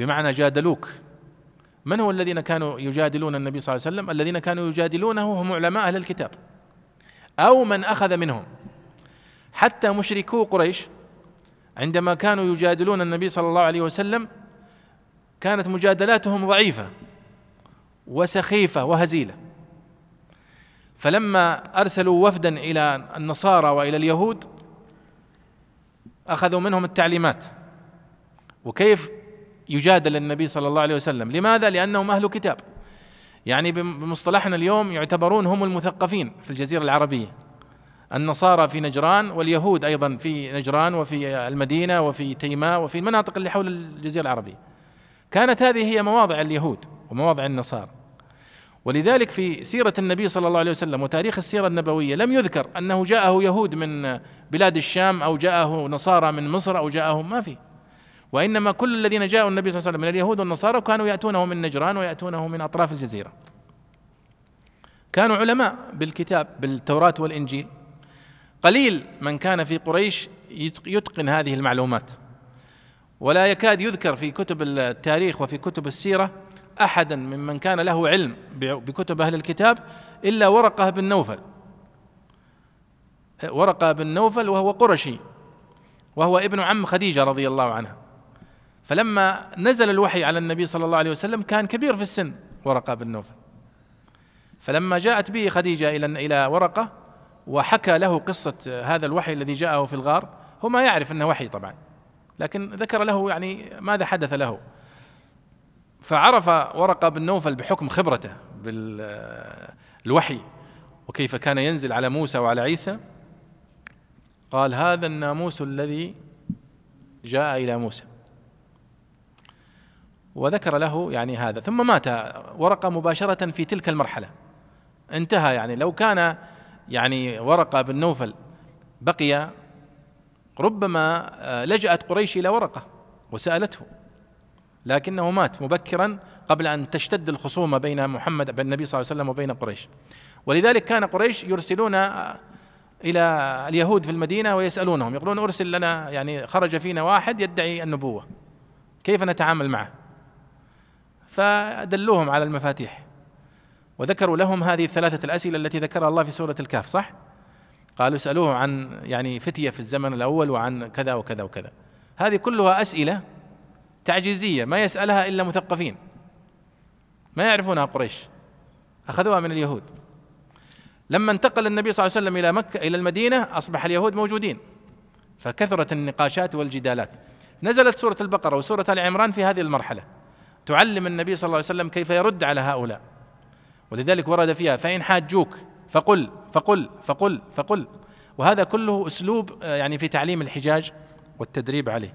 Speaker 1: بمعنى جادلوك. من هو الذين كانوا يجادلون النبي صلى الله عليه وسلم؟ الذين كانوا يجادلونه هم علماء أهل الكتاب أو من أخذ منهم. حتى مشركو قريش عندما كانوا يجادلون النبي صلى الله عليه وسلم كانت مجادلاتهم ضعيفة وسخيفة وهزيلة. فلما أرسلوا وفدا إلى النصارى وإلى اليهود أخذوا منهم التعليمات. وكيف يجادل النبي صلى الله عليه وسلم. لماذا؟ لأنهم أهل كتاب. يعني بمصطلحنا اليوم يعتبرون هم المثقفين في الجزيرة العربية. النصارى في نجران واليهود أيضا في نجران وفي المدينة وفي تيماء وفي المناطق اللي حول الجزيرة العربية. كانت هذه هي مواضع اليهود ومواضع النصارى. ولذلك في سيرة النبي صلى الله عليه وسلم وتاريخ السيرة النبوية لم يذكر أنه جاءه يهود من بلاد الشام أو جاءه نصارى من مصر أو جاءه ما في. وإنما كل الذين جاءوا النبي صلى الله عليه وسلم من اليهود والنصارى كانوا يأتونه من نجران ويأتونه من أطراف الجزيرة. كانوا علماء بالكتاب بالتوراة والإنجيل. قليل من كان في قريش يتقن هذه المعلومات. ولا يكاد يذكر في كتب التاريخ وفي كتب السيرة أحدا ممن كان له علم بكتب أهل الكتاب إلا ورقة بن نوفل. ورقة بن نوفل وهو قرشي وهو ابن عم خديجة رضي الله عنها. فلما نزل الوحي على النبي صلى الله عليه وسلم كان كبير في السن ورقة بن نوفل. فلما جاءت به خديجة إلى إلى ورقة وحكى له قصة هذا الوحي الذي جاءه في الغار هو ما يعرف أنه وحي طبعا لكن ذكر له يعني ماذا حدث له. فعرف ورقة بن نوفل بحكم خبرته بالوحي وكيف كان ينزل على موسى وعلى عيسى. قال هذا الناموس الذي جاء إلى موسى. وذكر له يعني هذا ثم مات ورقة مباشرة في تلك المرحلة. انتهى يعني لو كان يعني ورقة بن نوفل بقي ربما آه، لجأت قريش إلى ورقة وسألته لكنه مات مبكرا قبل أن تشتد الخصومة بين محمد بن النبي صلى الله عليه وسلم وبين قريش. ولذلك كان قريش يرسلون آه، إلى اليهود في المدينة ويسألونهم يقولون أرسل لنا يعني خرج فينا واحد يدعي النبوة كيف نتعامل معه؟ فدلوهم على المفاتيح. وذكروا لهم هذه الثلاثة الأسئلة التي ذكرها الله في سورة الكهف صح؟ قالوا اسألوه عن يعني فتية في الزمن الأول وعن كذا وكذا وكذا. هذه كلها أسئلة تعجيزية ما يسألها إلا مثقفين. ما يعرفونها قريش. أخذوها من اليهود. لما انتقل النبي صلى الله عليه وسلم إلى مكة إلى المدينة أصبح اليهود موجودين. فكثرت النقاشات والجدالات. نزلت سورة البقرة وسورة آل عمران في هذه المرحلة. تعلم النبي صلى الله عليه وسلم كيف يرد على هؤلاء. ولذلك ورد فيها فإن حاجوك فقل فقل فقل فقل. وهذا كله أسلوب آه، يعني في تعليم الحجاج والتدريب عليه.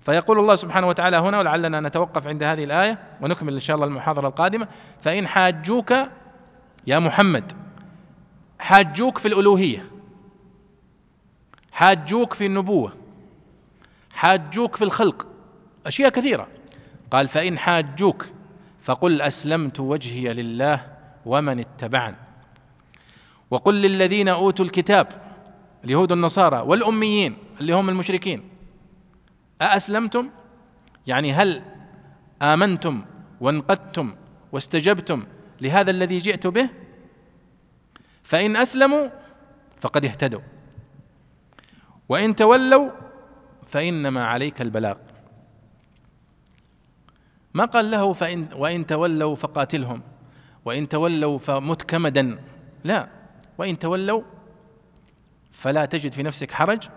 Speaker 1: فيقول الله سبحانه وتعالى هنا ولعلنا نتوقف عند هذه الآية ونكمل إن شاء الله المحاضرة القادمة. فإن حاجوك يا محمد حاجوك في الألوهية حاجوك في النبوة حاجوك في الخلق. أشياء كثيرة. قال فإن حاجوك فقل أسلمت وجهي لله ومن اتبعن وقل للذين أوتوا الكتاب اليهود النصارى والأميين اللي هم المشركين أأسلمتم؟ يعني هل آمنتم وانقدتم واستجبتم لهذا الذي جئت به؟ فإن أسلموا فقد اهتدوا. وإن تولوا فإنما عليك البلاغ. ما قال له فإن وإن تولوا فقاتلهم. وإن تولوا فمت كمدا لا. وإن تولوا فلا تجد في نفسك حرج.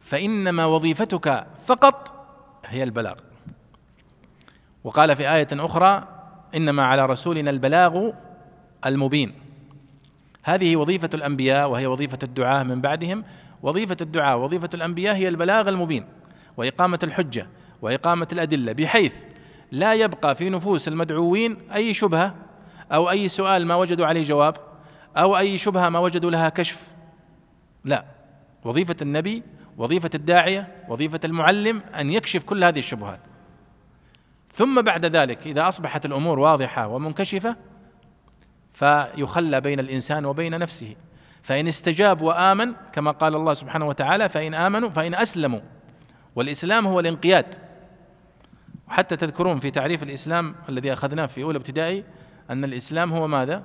Speaker 1: فإنما وظيفتك فقط هي البلاغ. وقال في آية أخرى إنما على رسولنا البلاغ المبين. هذه وظيفة الأنبياء وهي وظيفة الدعاة من بعدهم. وظيفة الدعاة وظيفة الأنبياء هي البلاغ المبين. وإقامة الحجة وإقامة الأدلة بحيث لا يبقى في نفوس المدعوين أي شبهة أو أي سؤال ما وجدوا عليه جواب أو أي شبهة ما وجدوا لها كشف. لا. وظيفة النبي وظيفة الداعية وظيفة المعلم أن يكشف كل هذه الشبهات. ثم بعد ذلك إذا أصبحت الأمور واضحة ومنكشفة فيخلى بين الإنسان وبين نفسه. فإن استجاب وآمن كما قال الله سبحانه وتعالى فإن آمنوا فإن أسلموا. والإسلام هو الانقياد. وحتى تذكرون في تعريف الإسلام الذي أخذناه في أولى ابتدائي أن الإسلام هو ماذا؟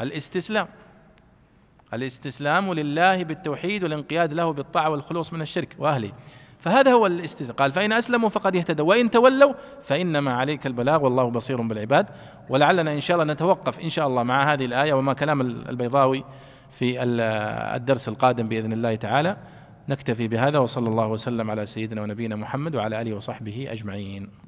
Speaker 1: الاستسلام. الاستسلام لله بالتوحيد والانقياد له بالطاعة والخلوص من الشرك وأهله. فهذا هو الاستسلام. قال فإن أسلموا فقد اهتدوا وإن تولوا فإنما عليك البلاغ والله بصير بالعباد. ولعلنا إن شاء الله نتوقف إن شاء الله مع هذه الآية وما كلام البيضاوي في الدرس القادم بإذن الله تعالى. نكتفي بهذا وصلى الله وسلم على سيدنا ونبينا محمد وعلى آله وصحبه أجمعين.